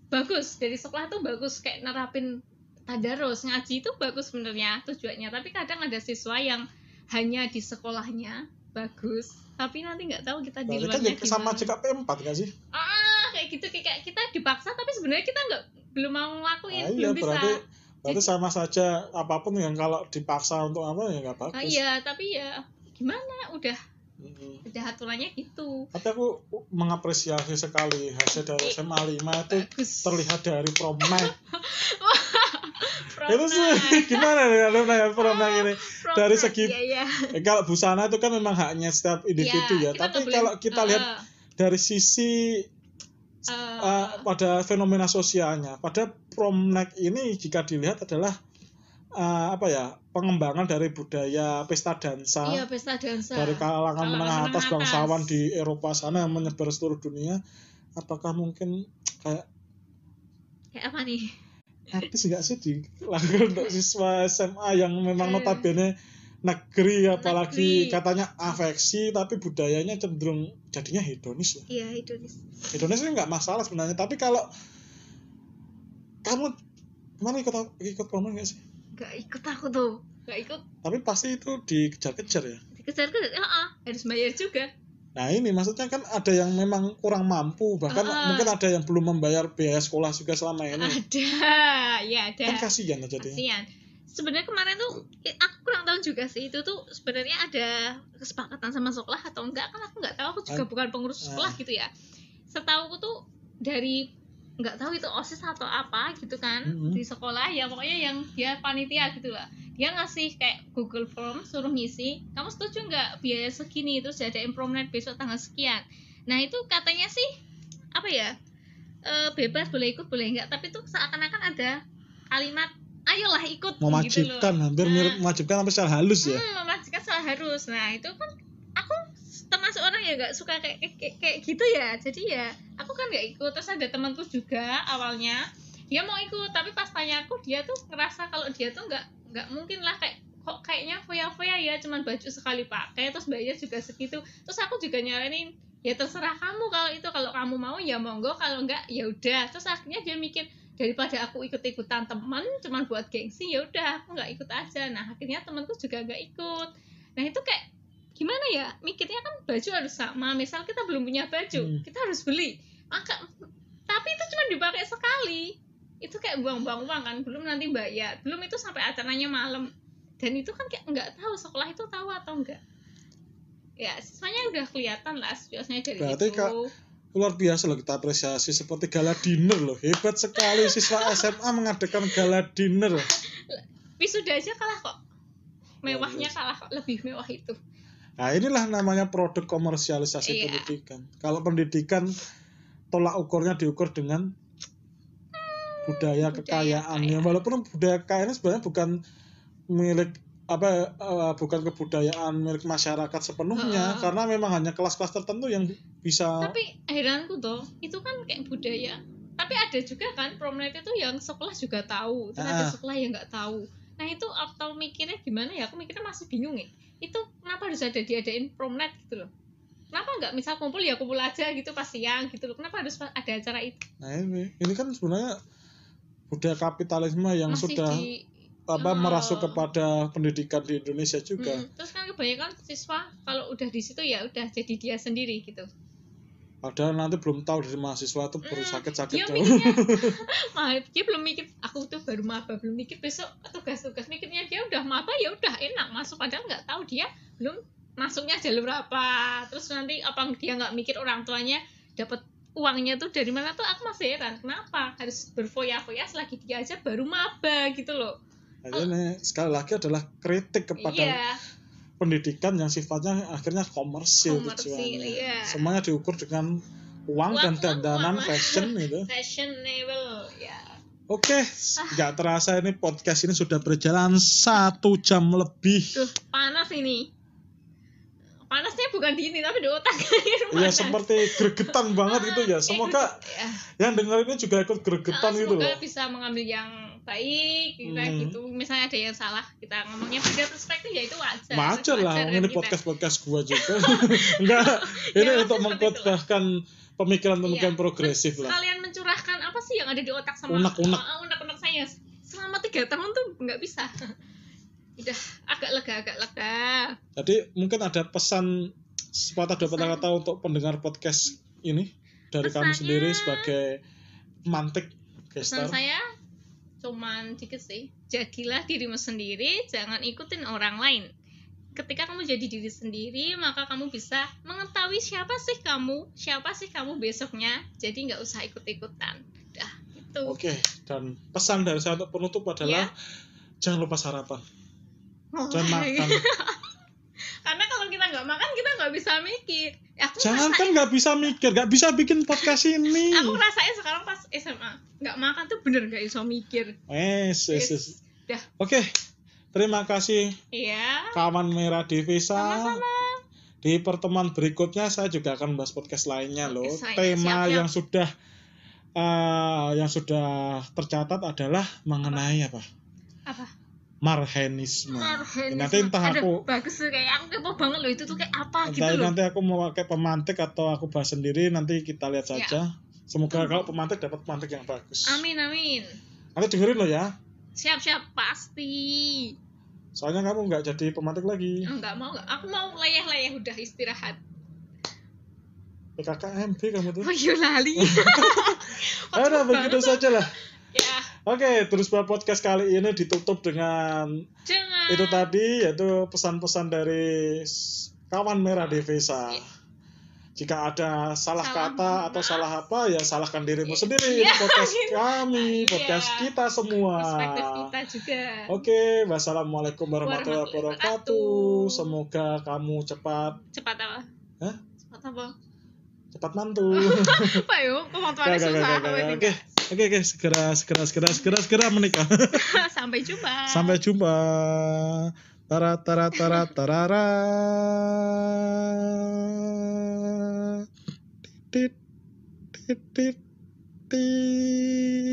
bagus dari sekolah tuh bagus kayak nerapin tadarus ngaji itu bagus sebenarnya tujuannya tapi kadang ada siswa yang hanya di sekolahnya bagus tapi nanti nggak tahu kita di kan luarnya jadi sama. JKP 4 gak sih? ah kayak gitu kayak kita dipaksa tapi sebenarnya kita nggak belum mau ngelakuin Nah, iya belum bisa berarti berarti sama saja apa pun yang kalau dipaksa untuk apa ya nggak bagus. Ah, iya tapi ya gimana udah Mm-mm. udah aturannya gitu Tapi aku mengapresiasi sekali hasil dari SMA 5 itu bagus terlihat dari prom night. Prom itu sih gimana ya lu nanya prom night ini? Prom dari segi- iya, iya. Eh, kalau busana itu kan memang haknya setiap individu ya. Iya, kita Tapi nggak boleh- kalau kita lihat Eh, dari sisi eh, uh, pada fenomena sosialnya, pada Promnek ini jika dilihat adalah eh, apa ya pengembangan dari budaya pesta dansa iya pesta dansa. dari kalangan Kalangan menengah atas menengah bangsawan atas. di Eropa sana yang menyebar seluruh dunia. Apakah mungkin kayak kayak apa nih? artis nggak sih dilakukan untuk siswa SMA yang memang notabene negeri apalagi Negeri. katanya afeksi tapi budayanya cenderung jadinya hedonis ya. iya hedonis Hedonis ini nggak masalah sebenarnya tapi kalau kamu ke mana ikut ikut promo nggak sih? nggak ikut aku tuh nggak ikut Tapi pasti itu dikejar-kejar ya. dikejar-kejar ya ah, harus bayar juga Nah ini maksudnya kan ada yang memang kurang mampu bahkan Ah. mungkin ada yang belum membayar biaya sekolah juga selama ini. ada ya ada Kan kasihan lah jadinya. kasihan sebenarnya kemarin tuh aku kurang tahu juga sih itu tuh sebenarnya ada kesepakatan sama sekolah atau enggak? Kan aku nggak tahu aku juga Ah. bukan pengurus sekolah gitu ya. Setahu aku tuh dari nggak tahu itu osis atau apa gitu kan Mhm. di sekolah ya pokoknya yang dia panitia gitu lah. Dia ngasih kayak Google Form suruh ngisi kamu setuju nggak biaya segini? Terus ada impromptu besok tanggal sekian. Nah itu katanya sih apa ya eh, bebas boleh ikut boleh enggak tapi tuh seakan-akan ada kalimat ayolah ikut gitu loh. Mewajibkan hampir Nah. mirip mewajibkan sampai secara halus ya. hmm, memastikan salah harus nah itu kan aku termasuk orang yang nggak suka kayak, kayak kayak gitu ya. Jadi ya aku kan nggak ikut. Terus ada temanku juga awalnya dia mau ikut. Tapi pas tanya aku dia tuh ngerasa kalau dia tuh nggak nggak mungkin lah. Kayak kok kayaknya foya-foya ya cuman baju sekali pakai terus bayar juga segitu. Terus aku juga nyaranin ya terserah kamu kalau itu. Kalau kamu mau ya monggo. Kalau enggak ya udah. Terus akhirnya dia mikir daripada aku ikut-ikutan teman cuman buat gengsi ya udah aku nggak ikut aja. Nah akhirnya temanku juga nggak ikut. Nah itu kayak gimana ya? Mikirnya kan baju harus sama. Misal kita belum punya baju Hmm. kita harus beli. Maka tapi itu cuma dipakai sekali. Itu kayak buang-buang uang kan belum nanti bayar. Belum itu sampai acaranya malam. Dan itu kan kayak nggak tahu sekolah itu tahu atau enggak ya siswanya udah kelihatan lah biasanya dari Berarti, itu Kak, luar biasa loh kita apresiasi seperti gala dinner loh. Hebat sekali siswa SMA mengadakan gala dinner wisuda aja kalah kok. Mewahnya kalah kok. Lebih mewah itu. Nah inilah namanya produk komersialisasi Iya. pendidikan. Kalau pendidikan tolak ukurnya diukur dengan budaya kekayaannya. kaya. walaupun budaya kekayaan sebenarnya bukan milik apa eh, bukan kebudayaan milik masyarakat sepenuhnya. Heeh. karena memang hanya kelas-kelas tertentu yang bisa. Tapi heranku tuh itu kan kayak budaya. Tapi ada juga kan promenade itu yang sekolah juga tahu. Terus ada Ah. sekolah yang nggak tahu. Nah itu atau mikirnya gimana ya? Aku mikirnya masih bingung ya itu kenapa harus ada diadain promenade gitu loh? Kenapa nggak misal kumpul ya kumpul aja gitu pas siang gitu loh. Kenapa harus ada acara itu? Nah ini, ini kan sebenarnya budaya kapitalisme yang masih sudah di apa Oh. merasuk kepada pendidikan di Indonesia juga. Mm, terus kan kebanyakan siswa kalau udah di situ ya udah jadi dia sendiri gitu Padahal nanti belum tahu dari mahasiswa itu baru Mm, sakit-sakit dia mikirnya dia belum mikir aku tuh baru maba belum mikir besok tugas-tugas mikirnya dia udah maba ya udah enak masuk. Padahal nggak tahu dia belum masuknya jalur apa. Terus nanti apa dia nggak mikir orang tuanya dapat uangnya tuh dari mana tuh? Aku masih heran kenapa harus berfoya-foya selagi dia aja baru maba gitu loh. Nah, ini sekali lagi adalah kritik kepada iya pendidikan yang sifatnya akhirnya komersil, Komersil, tujuannya. iya. Semuanya diukur dengan uang, dan Uang, dandanan fashion gitu. fashionable ya Oke, nggak terasa ini podcast ini sudah berjalan satu jam lebih. tuh panas ini panasnya bukan di ini tapi di otak Ya seperti gregetan banget gitu ya. Semoga ya. yang denger ini juga ikut gregetan Ah, gitu semoga bisa mengambil yang baik kayak Hmm. gitu misalnya ada yang salah kita ngomongnya beda perspektif ya itu wajar Wajar lah, kan ini kita. podcast podcast gua juga. Enggak, ini Ya, untuk mengkotbahkan pemikiran-pemikiran Iya. progresif lah. kalian mencurahkan apa sih yang ada di otak sama Unek-unek. Ah, ah, unek-unek saya selama tiga tahun tuh nggak bisa udah agak lega agak lega Jadi mungkin ada pesan sepatah dua patah kata untuk pendengar podcast ini dari kamu Pesannya- sendiri sebagai mantik pesan saya cuman dikit sih. Jadilah dirimu sendiri jangan ikutin orang lain. Ketika kamu jadi diri sendiri maka kamu bisa mengetahui siapa sih kamu siapa sih kamu besoknya. Jadi nggak usah ikut-ikutan. Dah itu Oke, dan pesan dari saya untuk penutup adalah Iya. jangan lupa sarapan, Oh, jangan makan. karena kalau kita nggak makan kita nggak bisa mikir aku Jangan kan nggak bisa mikir, nggak bisa bikin podcast ini. aku rasain sekarang pas SMA nggak makan tuh bener nggak bisa mikir Yes, yes, yes. dah Oke, terima kasih iya kawan merah Devisa. sama-sama Di pertemuan berikutnya saya juga akan bahas podcast lainnya loh. Podcast lainnya, Tema siap, siap. yang sudah eh, yang sudah tercatat adalah mengenai apa? apa Marhenisme. Marhenisme. Nanti entah Aduh, aku bagus tuh kayak aku kepo banget loh itu tuh kayak apa gitu entah loh nanti aku mau pakai pemantik atau aku bahas sendiri nanti kita lihat Ya. saja. Semoga kalau pemantik dapat pemantik yang bagus. amin amin Nanti dengerin lo ya. siap siap pasti Soalnya kamu nggak jadi pemantik lagi. enggak mau nggak aku mau leyeh leyeh udah istirahat PKKMB kamu tuh. oh iya lali Ya udah begitu saja lah. Ya Oke, terus buat podcast kali ini ditutup dengan jangan itu tadi yaitu pesan-pesan dari kawan merah Devesa. Iya. Jika ada salah, Salah, kata atau maaf. salah apa ya salahkan dirimu Iya. sendiri. Ini podcast kami, Iya. podcast kita semua. perspektif kita juga Oke, wassalamualaikum warahmatullahi wabarakatuh. Semoga kamu cepat cepat apa Hah? cepat apa cepat mantu. apa yuk susah gak, oke okay, oke okay. segera segera segera segera segera menikah. Sampai jumpa. Sampai jumpa. Tara tara tara tarara. Tit tit tit tit.